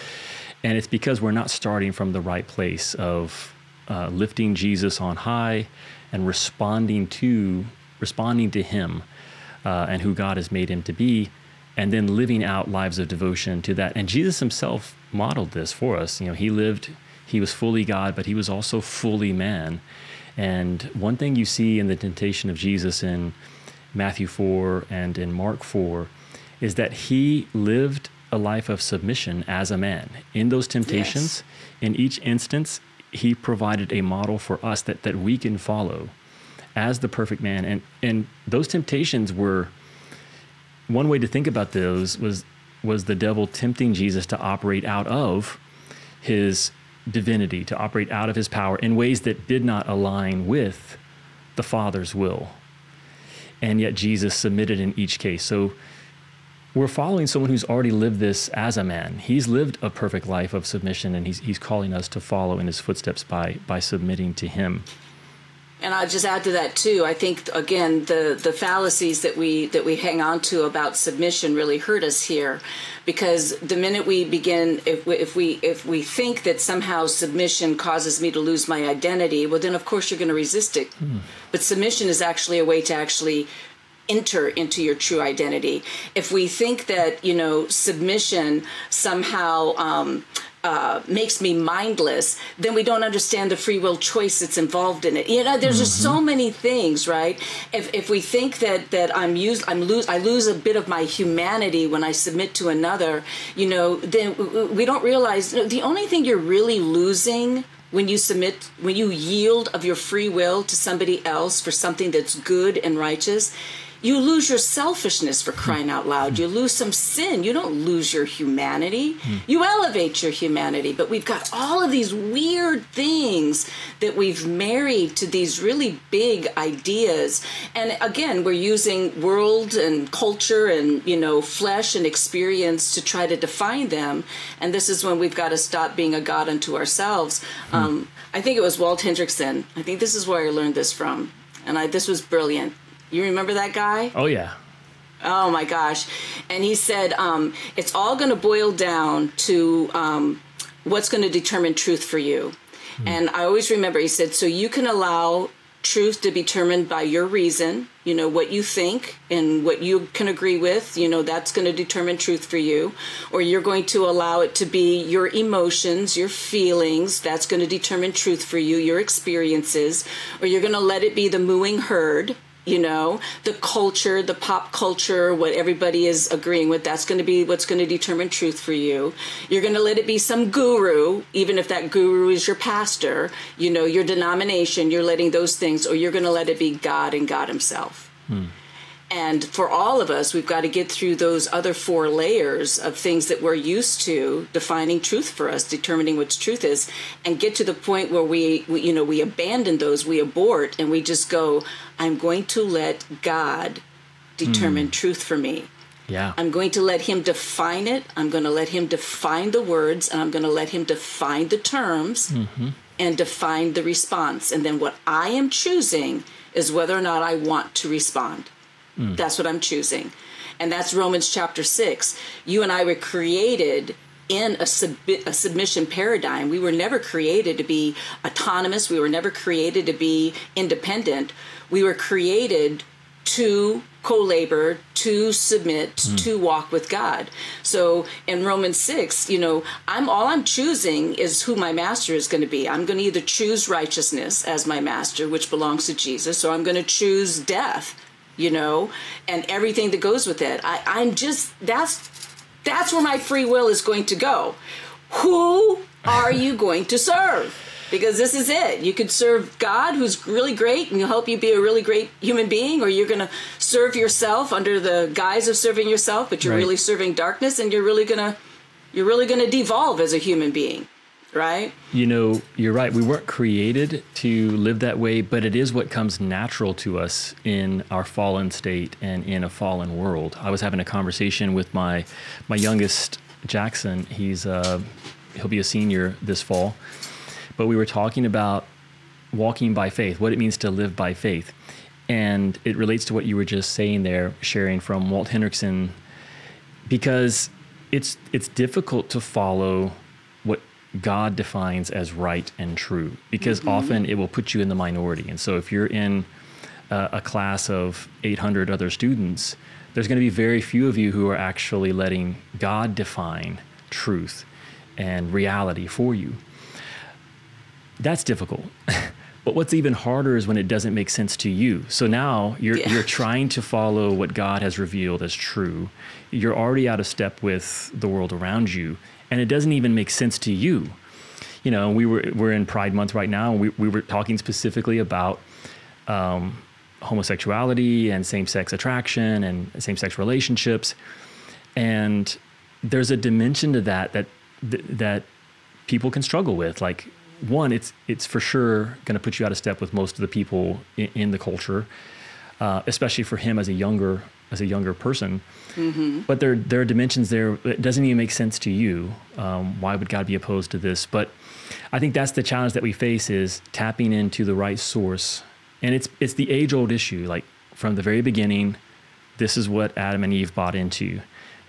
And it's because we're not starting from the right place of uh, lifting Jesus on high and responding to responding to Him uh, and who God has made Him to be, and then living out lives of devotion to that. And Jesus Himself modeled this for us. You know, He lived. He was fully God, but He was also fully man. And one thing you see in the temptation of Jesus in Matthew 4 and in Mark 4 is that he lived a life of submission as a man. In those temptations, yes. in each instance, he provided a model for us that, that we can follow as the perfect man. And, and those temptations were one way to think about those was was the devil tempting Jesus to operate out of his divinity, to operate out of his power in ways that did not align with the Father's will. And yet Jesus submitted in each case. So we're following someone who's already lived this as a man. He's lived a perfect life of submission, and he's, he's calling us to follow in his footsteps by, by submitting to him.
And I'll just add to that too. I think again the the fallacies that we that we hang on to about submission really hurt us here, because the minute we begin, if we, if we if we think that somehow submission causes me to lose my identity, well then of course you're going to resist it. Hmm. But submission is actually a way to actually enter into your true identity. If we think that you know submission somehow um, uh, makes me mindless, then we don't understand the free will choice that's involved in it. You know, there's mm-hmm. just so mm-hmm. many things, right? If, if we think that that I'm used, I'm lose, I lose a bit of my humanity when I submit to another. You know, then we don't realize you know, the only thing you're really losing when you submit, when you yield of your free will to somebody else for something that's good and righteous you lose your selfishness for crying out loud. You lose some sin. You don't lose your humanity. You elevate your humanity. But we've got all of these weird things that we've married to these really big ideas. And again, we're using world and culture and, you know, flesh and experience to try to define them. And this is when we've got to stop being a God unto ourselves. Um, I think it was Walt Henrichsen. I think this is where I learned this from. And I, this was brilliant you remember that guy?
Oh yeah.
Oh my gosh. And he said um, it's all going to boil down to um, what's going to determine truth for you. Hmm. And I always remember he said, so you can allow truth to be determined by your reason, you know, what you think and what you can agree with, you know, that's going to determine truth for you. Or you're going to allow it to be your emotions, your feelings, that's going to determine truth for you, your experiences. Or you're going to let it be the mooing herd, you know the culture the pop culture what everybody is agreeing with that's going to be what's going to determine truth for you you're going to let it be some guru even if that guru is your pastor you know your denomination you're letting those things or you're going to let it be god and god himself hmm. And for all of us, we've got to get through those other four layers of things that we're used to defining truth for us, determining what truth is, and get to the point where we, we, you know, we abandon those, we abort, and we just go, I'm going to let God determine mm. truth for me.
Yeah.
I'm going to let him define it. I'm going to let him define the words, and I'm going to let him define the terms mm-hmm. and define the response. And then what I am choosing is whether or not I want to respond. Mm. That's what I'm choosing. And that's Romans chapter 6. You and I were created in a, sub- a, submission paradigm. We were never created to be autonomous. We were never created to be independent. We were created to co-labor, to submit, mm. to walk with God. So in Romans 6, you know, I'm all I'm choosing is who my master is going to be. I'm going to either choose righteousness as my master, which belongs to Jesus, or I'm going to choose death you know, and everything that goes with it. I, I'm just that's that's where my free will is going to go. Who are you going to serve? Because this is it. You could serve God, who's really great, and he'll help you be a really great human being, or you're going to serve yourself under the guise of serving yourself, but you're right. really serving darkness, and you're really gonna you're really gonna devolve as a human being right?
You know, you're right. We weren't created to live that way, but it is what comes natural to us in our fallen state and in a fallen world. I was having a conversation with my my youngest Jackson. He's uh, he'll be a senior this fall, but we were talking about walking by faith, what it means to live by faith, and it relates to what you were just saying there, sharing from Walt Henrichsen, because it's it's difficult to follow God defines as right and true because mm-hmm. often it will put you in the minority. And so if you're in a, a class of 800 other students, there's going to be very few of you who are actually letting God define truth and reality for you. That's difficult. but what's even harder is when it doesn't make sense to you. So now you're yeah. you're trying to follow what God has revealed as true. You're already out of step with the world around you and it doesn't even make sense to you. You know, we were we're in Pride Month right now, and we we were talking specifically about um, homosexuality and same-sex attraction and same-sex relationships, and there's a dimension to that that that people can struggle with. Like one, it's it's for sure going to put you out of step with most of the people in, in the culture, uh, especially for him as a younger as a younger person. Mm-hmm. But there there are dimensions there. It doesn't even make sense to you. Um, why would God be opposed to this? But I think that's the challenge that we face is tapping into the right source, and it's it's the age old issue. Like from the very beginning, this is what Adam and Eve bought into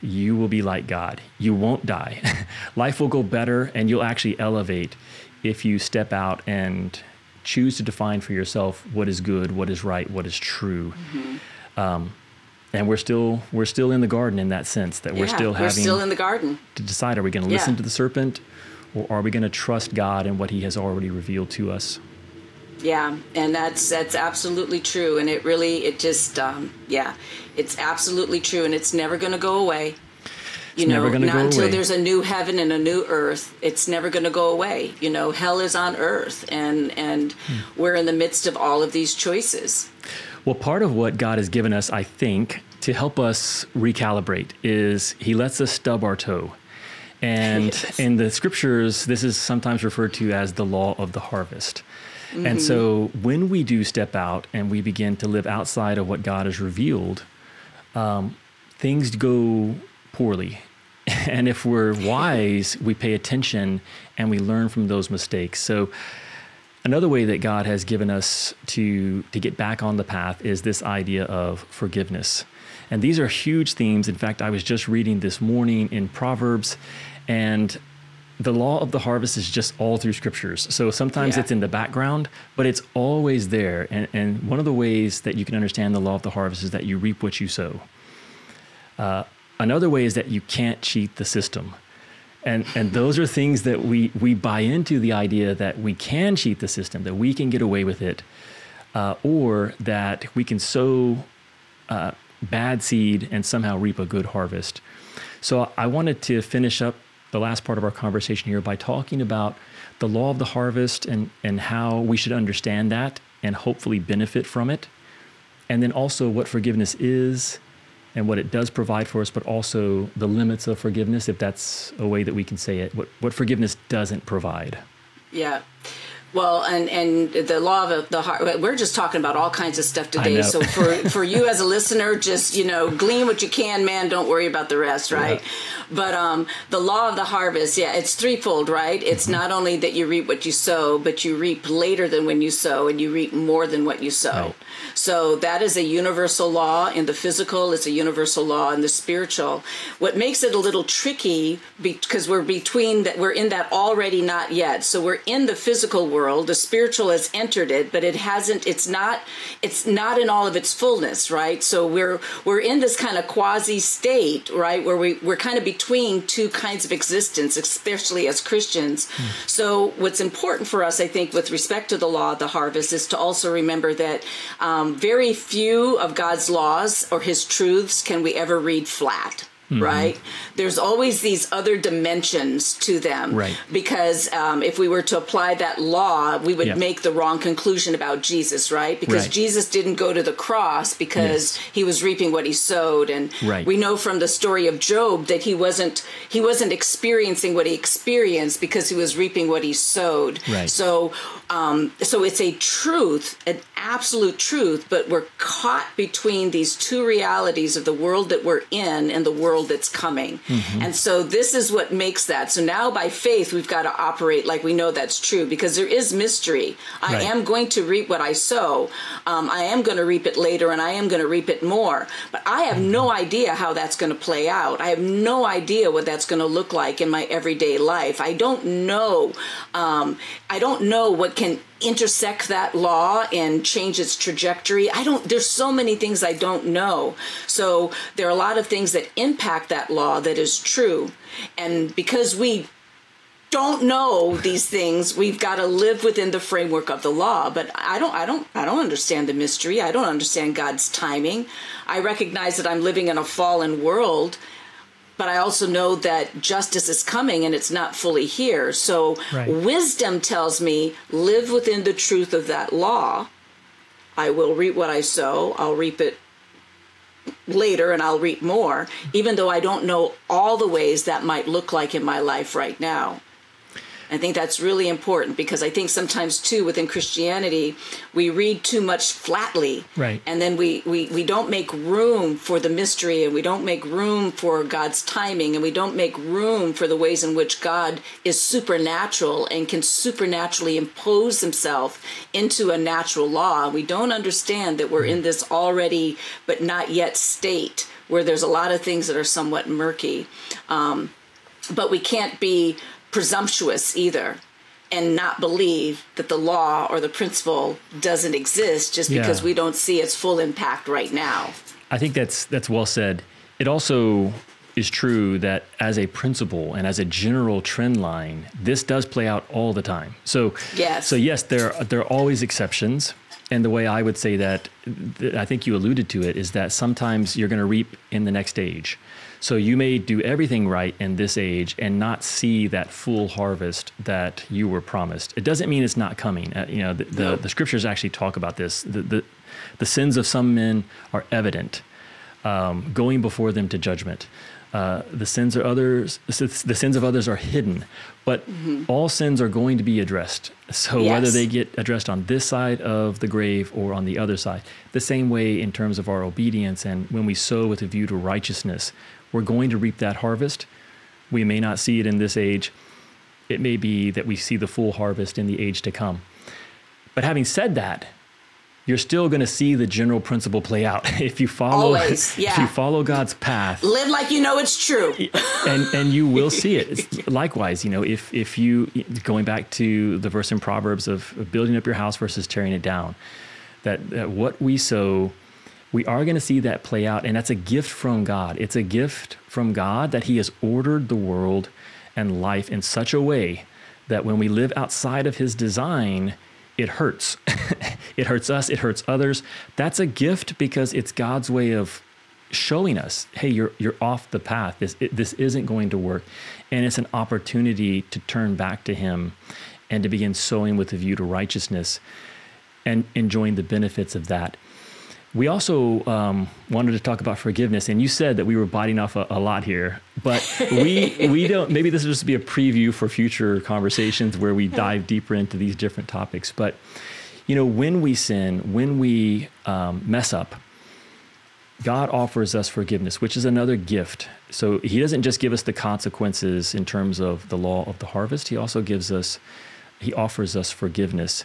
you will be like God. You won't die. Life will go better and you'll actually elevate if you step out and choose to define for yourself what is good, what is right, what is true. Mm-hmm. Um, and we're still we're still in the garden in that sense that
yeah,
we're still having
we're still in the garden
to decide are we going to listen yeah. to the serpent or are we going to trust God and what he has already revealed to us?
Yeah, and that's that's absolutely true, and it really it just um, yeah, it's absolutely true, and it's never going to go away. You
it's
know,
not
until
away.
there's a new heaven and a new earth. It's never going to go away. You know, hell is on earth, and and hmm. we're in the midst of all of these choices.
Well, part of what God has given us, I think, to help us recalibrate is He lets us stub our toe. And yes. in the scriptures, this is sometimes referred to as the law of the harvest. Mm-hmm. And so when we do step out and we begin to live outside of what God has revealed, um, things go poorly. And if we're wise, we pay attention and we learn from those mistakes. So another way that God has given us to to get back on the path is this idea of forgiveness. And these are huge themes. In fact, I was just reading this morning in Proverbs and the law of the harvest is just all through scriptures. So sometimes yeah. it's in the background, but it's always there. And, and one of the ways that you can understand the law of the harvest is that you reap what you sow. Uh, another way is that you can't cheat the system. And, and those are things that we, we buy into the idea that we can cheat the system, that we can get away with it, uh, or that we can sow uh, bad seed and somehow reap a good harvest. So I wanted to finish up the last part of our conversation here by talking about the law of the harvest and, and how we should understand that and hopefully benefit from it. And then also what forgiveness is and what it does provide for us, but also the limits of forgiveness, if that's a way that we can say it, what, what forgiveness doesn't provide.
Yeah. Well, and and the law of the heart. We're just talking about all kinds of stuff today. So for for you as a listener, just you know, glean what you can, man. Don't worry about the rest, right? Yeah. But um, the law of the harvest, yeah, it's threefold, right? It's mm-hmm. not only that you reap what you sow, but you reap later than when you sow, and you reap more than what you sow. Right. So that is a universal law in the physical. It's a universal law in the spiritual. What makes it a little tricky because we're between that, we're in that already, not yet. So we're in the physical world the spiritual has entered it but it hasn't it's not it's not in all of its fullness right so we're we're in this kind of quasi state right where we we're kind of between two kinds of existence especially as christians mm. so what's important for us i think with respect to the law of the harvest is to also remember that um, very few of god's laws or his truths can we ever read flat mm-hmm. right? There's always these other dimensions to them.
Right.
Because um, if we were to apply that law, we would make the wrong conclusion about Jesus, right? Because right. Jesus didn't go to the cross because yes. he was reaping what he sowed. And
right.
we know from the story of Job that he wasn't he wasn't experiencing what he experienced because he was reaping what he sowed.
Right.
So um, so it's a truth, an absolute truth, but we're caught between these two realities of the world that we're in and the world that's coming. Mm-hmm. And so this is what makes that. So now by faith, we've got to operate like we know that's true because there is mystery. I right. am going to reap what I sow. Um, I am going to reap it later and I am going to reap it more. But I have mm-hmm. no idea how that's going to play out. I have no idea what that's going to look like in my everyday life. I don't know. Um, I don't know what can intersect that law and change its trajectory. I don't, there's so many things I don't know. So there are a lot of things that impact that law that is true. And because we don't know these things we've got to live within the framework of the law but i don't i don't i don't understand the mystery i don't understand god's timing i recognize that i'm living in a fallen world but I also know that justice is coming and it's not fully here. So right. wisdom tells me live within the truth of that law. I will reap what I sow, I'll reap it later and I'll reap more, even though I don't know all the ways that might look like in my life right now. I think that's really important because I think sometimes too within Christianity we read too much flatly,
right?
And then we we we don't make room for the mystery, and we don't make room for God's timing, and we don't make room for the ways in which God is supernatural and can supernaturally impose Himself into a natural law. We don't understand that we're in this already but not yet state where there's a lot of things that are somewhat murky. Um, but we can't be presumptuous either and not believe that the law or the principle doesn't exist just because yeah. we don't see its full impact right now.
I think that's that's well said. It also is true that as a principle and as a general trend line, this does play out all the time. So
yes,
so yes, there there are always exceptions. And the way I would say that, I think you alluded to it, is that sometimes you're going to reap in the next age. So you may do everything right in this age and not see that full harvest that you were promised. It doesn't mean it's not coming. Uh, you know, the, the, the, scriptures actually talk about this. The, the, the sins of some men are evident, um, going before them to judgment. Uh, the sins of others, the sins of others are hidden, but mm-hmm. all sins are going to be addressed. So yes. whether they get addressed on this side of the grave or on the other side, the same way in terms of our obedience and when we sow with a view to righteousness, we're going to reap that harvest. We may not see it in this age. It may be that we see the full harvest in the age to come. But having said that, you're still going to see the general principle play out if you follow
Always, yeah.
if you follow God's path.
Live like you know it's true.
and and you will see it. It's, likewise, you know, if if you going back to the verse in Proverbs of, of building up your house versus tearing it down, that, that what we sow we are going to see that play out. And that's a gift from God. It's a gift from God that He has ordered the world and life in such a way that when we live outside of His design, it hurts. it hurts us, it hurts others. That's a gift because it's God's way of showing us, hey, you're you're off the path. This it, this isn't going to work, and it's an opportunity to turn back to Him, and to begin sowing with a view to righteousness, and enjoying the benefits of that. We also um, wanted to talk about forgiveness, and you said that we were biting off a, a lot here, but we we don't. Maybe this will just be a preview for future conversations where we dive deeper into these different topics. But you know, when we sin, when we um, mess up, God offers us forgiveness, which is another gift. So He doesn't just give us the consequences in terms of the law of the harvest. He also gives us, He offers us forgiveness.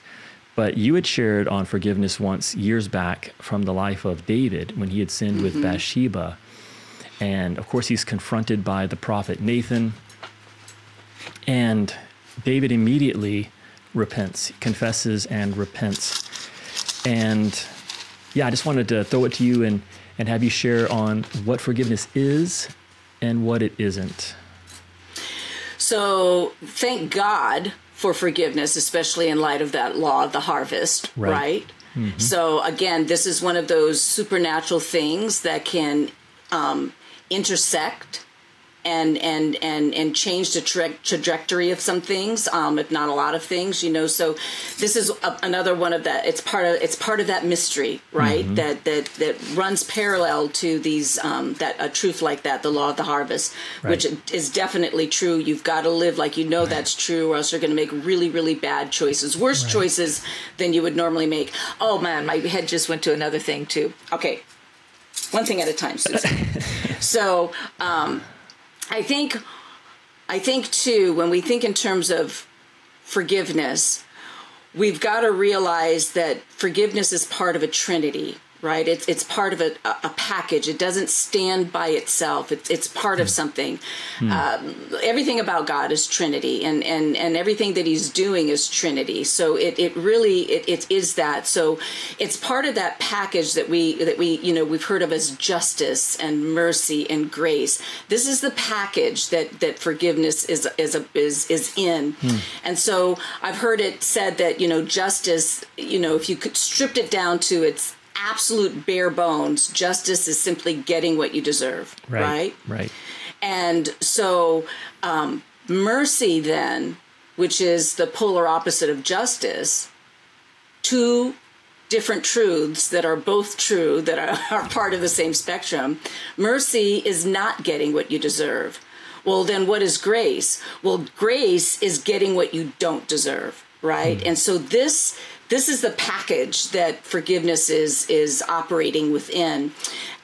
But you had shared on forgiveness once years back from the life of David when he had sinned mm-hmm. with Bathsheba. And of course, he's confronted by the prophet Nathan. And David immediately repents, confesses and repents. And yeah, I just wanted to throw it to you and, and have you share on what forgiveness is and what it isn't.
So, thank God for forgiveness, especially in light of that law of the harvest, right? right? Mm-hmm. So, again, this is one of those supernatural things that can um, intersect and and and and change the tra- trajectory of some things, um, if not a lot of things, you know. So this is a, another one of that. It's part of it's part of that mystery, right? Mm-hmm. That that that runs parallel to these um, that a truth like that, the law of the harvest, right. which is definitely true. You've got to live like you know right. that's true, or else you're going to make really really bad choices, worse right. choices than you would normally make. Oh man, my head just went to another thing too. Okay, one thing at a time, Susan. so. Um, I think I think too when we think in terms of forgiveness, we've got to realize that forgiveness is part of a trinity right? It's it's part of a, a package. It doesn't stand by itself. It's it's part of hmm. something. Mm. Um, everything about God is Trinity, and and and everything that He's doing is Trinity. So it it really it, it is that. So it's part of that package that we that we you know we've heard of as justice and mercy and grace. This is the package that that forgiveness is is a, is is in. Mm. And so I've heard it said that you know justice you know if you could stripped it down to its absolute bare bones, justice is simply getting what you deserve, right? Right.
right.
And so, um, mercy, then, which is the polar opposite of justice, two different truths that are both true, that are, are part of the same spectrum. Mercy is not getting what you deserve. Well, then what is grace? Well, grace is getting what you don't deserve, right? Mm. And so this this is the package that forgiveness is is operating within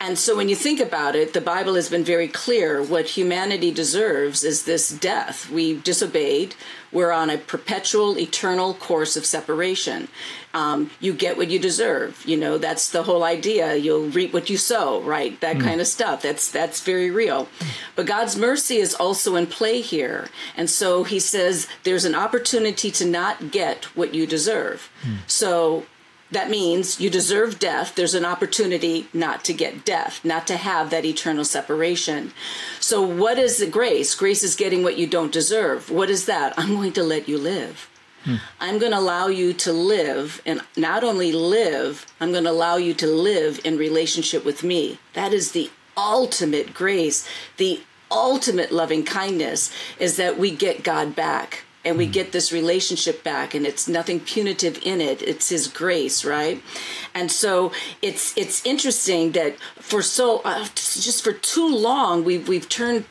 and so when you think about it the bible has been very clear what humanity deserves is this death. We disobeyed. We're on a perpetual eternal course of separation. Um, you get what you deserve. You know that's the whole idea. You'll reap what you sow right? That mm. kind of stuff. That's that's very real. But god's mercy is also in play here. And so he says there's an opportunity to not get what you deserve. Mm. so that means you deserve death. There's an opportunity not to get death, not to have that eternal separation. So, what is the grace? Grace is getting what you don't deserve. What is that? I'm going to let you live. Hmm. I'm going to allow you to live, and not only live, I'm going to allow you to live in relationship with me. That is the ultimate grace, the ultimate loving kindness is that we get God back and we hmm. get this relationship back and it's nothing punitive in it it's his grace right and so it's it's interesting that for so uh, just for too long we've we've turned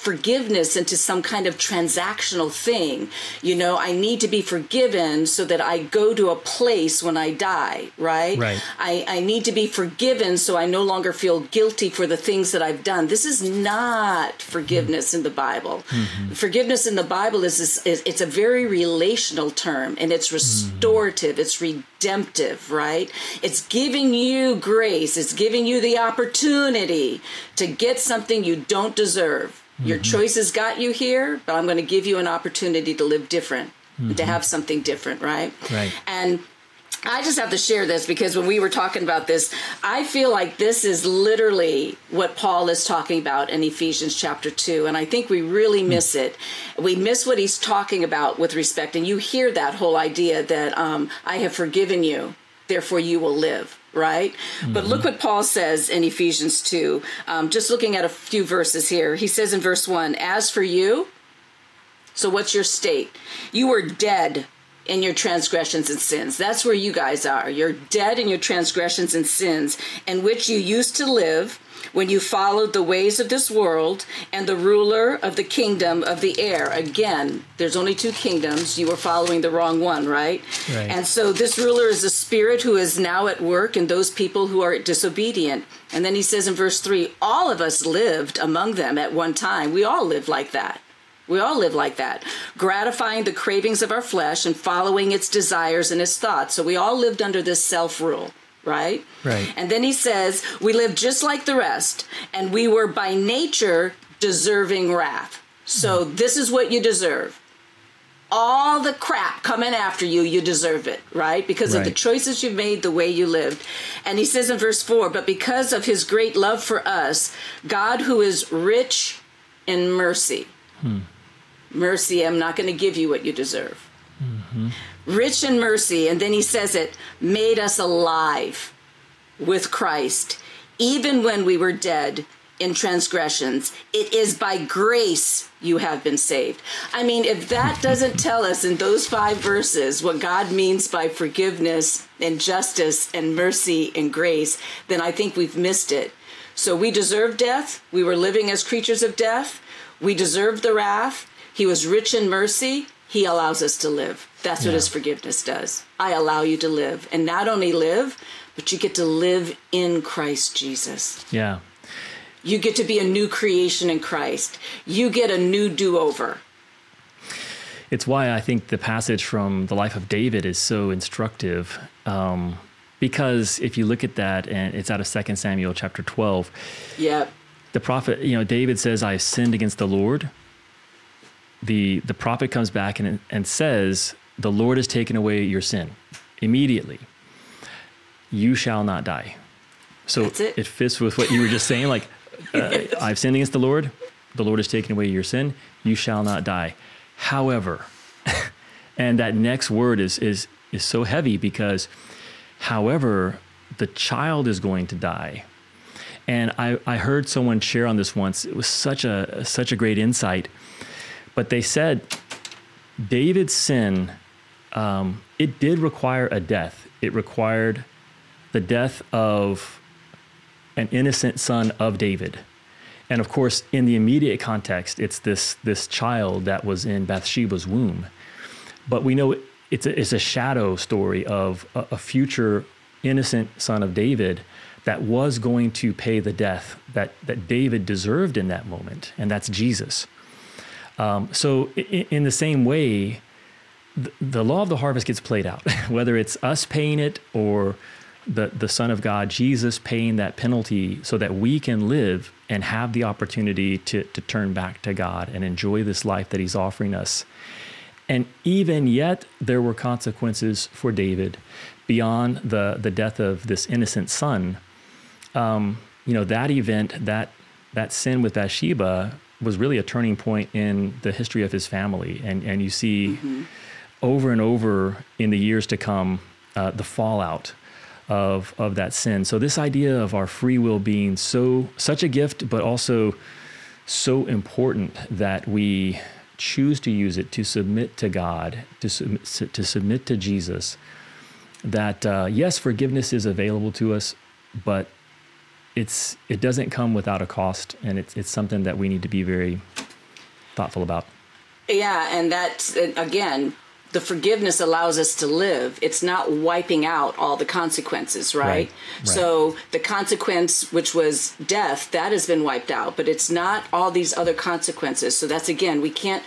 forgiveness into some kind of transactional thing. You know, I need to be forgiven so that I go to a place when I die, right?
Right.
I, I need to be forgiven so I no longer feel guilty for the things that I've done. This is not forgiveness mm-hmm. in the Bible. Mm-hmm. Forgiveness in the Bible is, is, is, it's a very relational term and it's restorative, mm-hmm. it's redemptive, right? It's giving you grace, it's giving you the opportunity to get something you don't deserve your mm-hmm. choices got you here, but I'm going to give you an opportunity to live different, mm-hmm. to have something different, right?
Right.
And I just have to share this because when we were talking about this, I feel like this is literally what Paul is talking about in Ephesians chapter 2. And I think we really hmm. miss it. We miss what he's talking about with respect. And you hear that whole idea that um, I have forgiven you, therefore you will live right? Mm-hmm. But look what Paul says in Ephesians 2. Um, just looking at a few verses here. He says in verse 1 As for you, so what's your state? You were dead in your transgressions and sins. That's where you guys are. You're dead in your transgressions and sins, in which you used to live when you followed the ways of this world and the ruler of the kingdom of the air. Again, there's only two kingdoms. You were following the wrong one, right? right? And so this ruler is a spirit who is now at work in those people who are disobedient. And then he says in verse 3 all of us lived among them at one time. We all lived like that. We all live like that, gratifying the cravings of our flesh and following its desires and its thoughts. So we all lived under this self rule right?
Right.
And then he says, We live just like the rest, and we were by nature deserving wrath. So mm. this is what you deserve. All the crap coming after you, you deserve it, right? Because right. of the choices you've made, the way you lived. And he says in verse 4 But because of his great love for us, God, who is rich in mercy, hmm. Mercy, I'm not going to give you what you deserve. Mm-hmm rich in mercy, and then he says it, made us alive with Christ, even when we were dead in transgressions. It is by grace you have been saved. I mean, if that doesn't tell us in those five verses what God means by forgiveness and justice and mercy and grace, then I think we've missed it. So we deserve death. We were living as creatures of death. We deserve the wrath. He was rich in mercy. He allows us to live. That's yeah. what his forgiveness does. I allow you to live. And not only live, but you get to live in Christ Jesus.
Yeah.
You get to be a new creation in Christ. You get a new do over.
It's why I think the passage from the life of David is so instructive. Um, because if you look at that, and it's out of 2 Samuel chapter 12.
Yeah.
The prophet, you know, David says, I sinned against the Lord. The, the prophet comes back and, and says, the Lord has taken away your sin immediately. You shall not die. So
it.
it. fits with what you were just saying. Like, uh, I've sinned against the Lord. The Lord has taken away your sin. You shall not die. However, and that next word is is is so heavy because, however, the child is going to die. And I, I heard someone share on this once. It was such a such a great insight. But they said David's sin um, it did require a death. It required the death of an innocent son of David. and of course, in the immediate context, it's this this child that was in Bathsheba's womb. But we know it's a, it's a shadow story of a, a future innocent son of David that was going to pay the death that, that David deserved in that moment, and that's Jesus. Um, so, in, in, the same way, the, the, law of the harvest gets played out, whether it's us paying it or the, the Son of God, Jesus, paying that penalty so that we can live and have the opportunity to, to turn back to God and enjoy this life that He's offering us. And even yet, there were consequences for David beyond the, the death of this innocent son um, you know, that event, that that sin with Bathsheba was really a turning point in the history of his family. And and you see mm-hmm. over and over in the years to come uh, the fallout of of that sin. So this idea of our free will being so such a gift, but also so important that we choose to use it to submit to God, to submit to submit to Jesus. That uh, yes, forgiveness is available to us, but it's it doesn't come without a cost, and it's it's something that we need to be very thoughtful about.
Yeah, and that again, the forgiveness allows us to live. It's not wiping out all the consequences, right? right? right? So the consequence, which was death, that has been wiped out, but it's not all these other consequences. So that's again, we can't,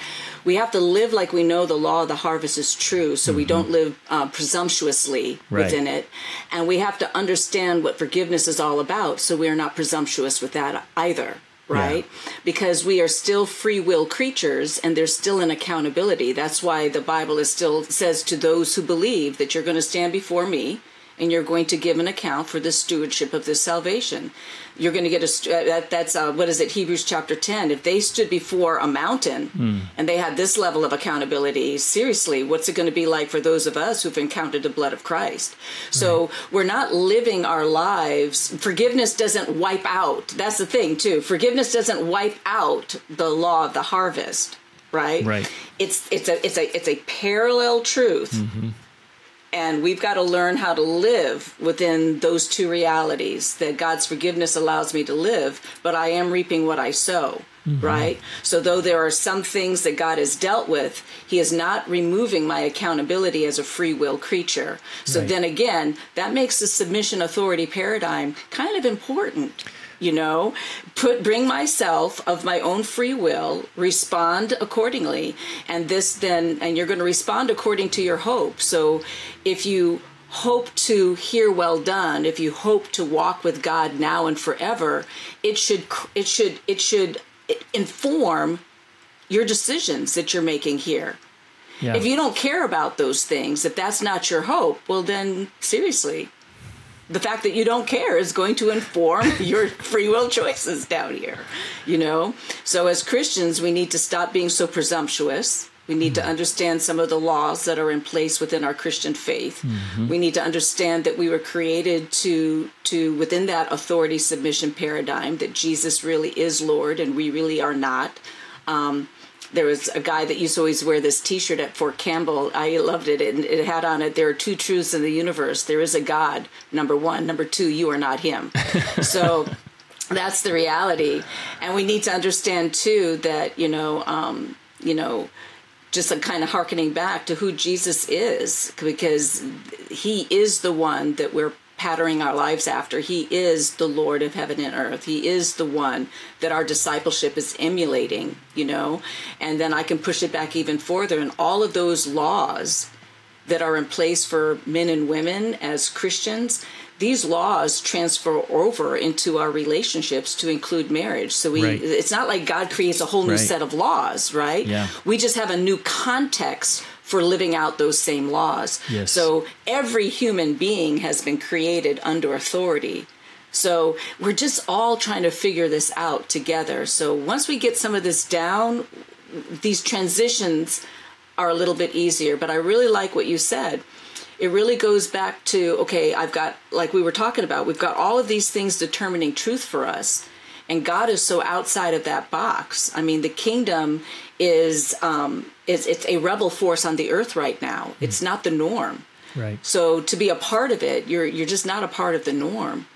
we have to live like we know the law of the harvest is true, so mm-hmm. we don't live uh, presumptuously right. within it. And we have to understand what forgiveness is all about, so we are not presumptuous with that either right? Yeah. Because we are still free will creatures and there's still an accountability. That's why the Bible is still says to those who believe that you're going to stand before me and you're going to give an account for the stewardship of this salvation. You're going to get a uh, that, that's uh, what is it Hebrews chapter 10 if they stood before a mountain mm. and they had this level of accountability seriously what's it going to be like for those of us who've encountered the blood of Christ? So right. we're not living our lives forgiveness doesn't wipe out that's the thing too forgiveness doesn't wipe out the law of the harvest right?
Right.
It's it's a it's a it's a parallel truth mm-hmm and we've got to learn how to live within those two realities that God's forgiveness allows me to live, but I am reaping what I sow. Mm-hmm. Right? So, though there are some things that God has dealt with, He is not removing my accountability as a free will creature. So, right. then again, that makes the submission authority paradigm kind of important you know put bring myself of my own free will respond accordingly. And this then and you're going to respond according to your hope. So if you hope to hear well done if you hope to walk with god now and forever it should it should it should inform your decisions that you're making here. Yeah. if you don't care about those things if that's not your hope well then seriously the fact that you don't care is going to inform your free will choices down here you know so as christians we need to stop being so presumptuous we need mm-hmm. to understand some of the laws that are in place within our christian faith mm-hmm. we need to understand that we were created to to within that authority submission paradigm that jesus really is lord and we really are not um, there was a guy that used to always wear this T-shirt at Fort Campbell. I loved it, and it had on it, "There are two truths in the universe. There is a God. Number one. Number two. You are not Him." so that's the reality, and we need to understand too that you know, um, you know just a kind of harkening back to who Jesus is, because he is the one that we're patterning our lives after. He is the Lord of heaven and earth. He is the one that our discipleship is emulating, you know? And then I can push it back even further. And all of those laws that are in place for men and women as Christians, these laws transfer over into our relationships to include marriage. So we right. it's not like God creates a whole new right. set of laws, right?
Yeah.
We just have a new context for living out those same laws.
Yes.
So every human being has been created under authority. So we're just all trying to figure this out together. So once we get some of this down, these transitions are a little bit easier. But I really like what you said. It really goes back to okay, I've got, like we were talking about, we've got all of these things determining truth for us. And God is so outside of that box. I mean, the kingdom is um, is it's a rebel force on the earth right now. Mm. It's not the norm.
Right.
So to be a part of it, you're you're just not a part of the norm.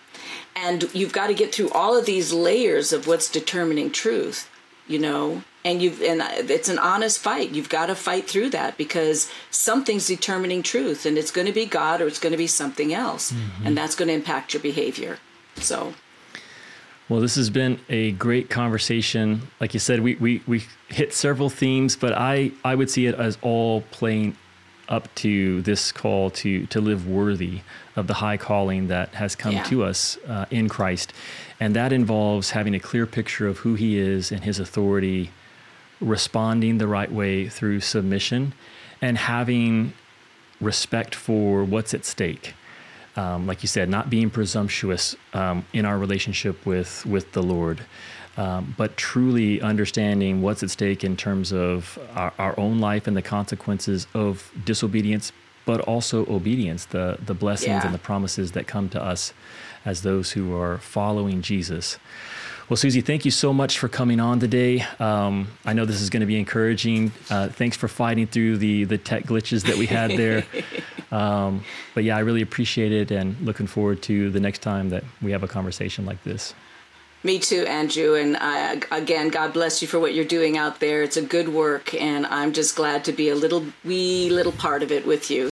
and you've got to get through all of these layers of what's determining truth you know and you've and it's an honest fight you've got to fight through that because something's determining truth and it's going to be god or it's going to be something else mm-hmm. and that's going to impact your behavior so
well, this has been a great conversation. Like you said, we, we, we hit several themes, but I, I would see it as all playing up to this call to, to live worthy of the high calling that has come yeah. to us uh, in Christ. And that involves having a clear picture of who He is and His authority, responding the right way through submission, and having respect for what's at stake. Um, like you said, not being presumptuous um, in our relationship with with the Lord, um, but truly understanding what's at stake in terms of our, our, own life and the consequences of disobedience, but also obedience, the the blessings yeah. and the promises that come to us as those who are following Jesus. Well, Susie, thank you so much for coming on today. Um, I know this is going to be encouraging. Uh, thanks for fighting through the the tech glitches that we had there. um, but yeah, I really appreciate it, and looking forward to the next time that we have a conversation like this.
Me too, Andrew. And I, again, God bless you for what you're doing out there. It's a good work, and I'm just glad to be a little wee little part of it with you.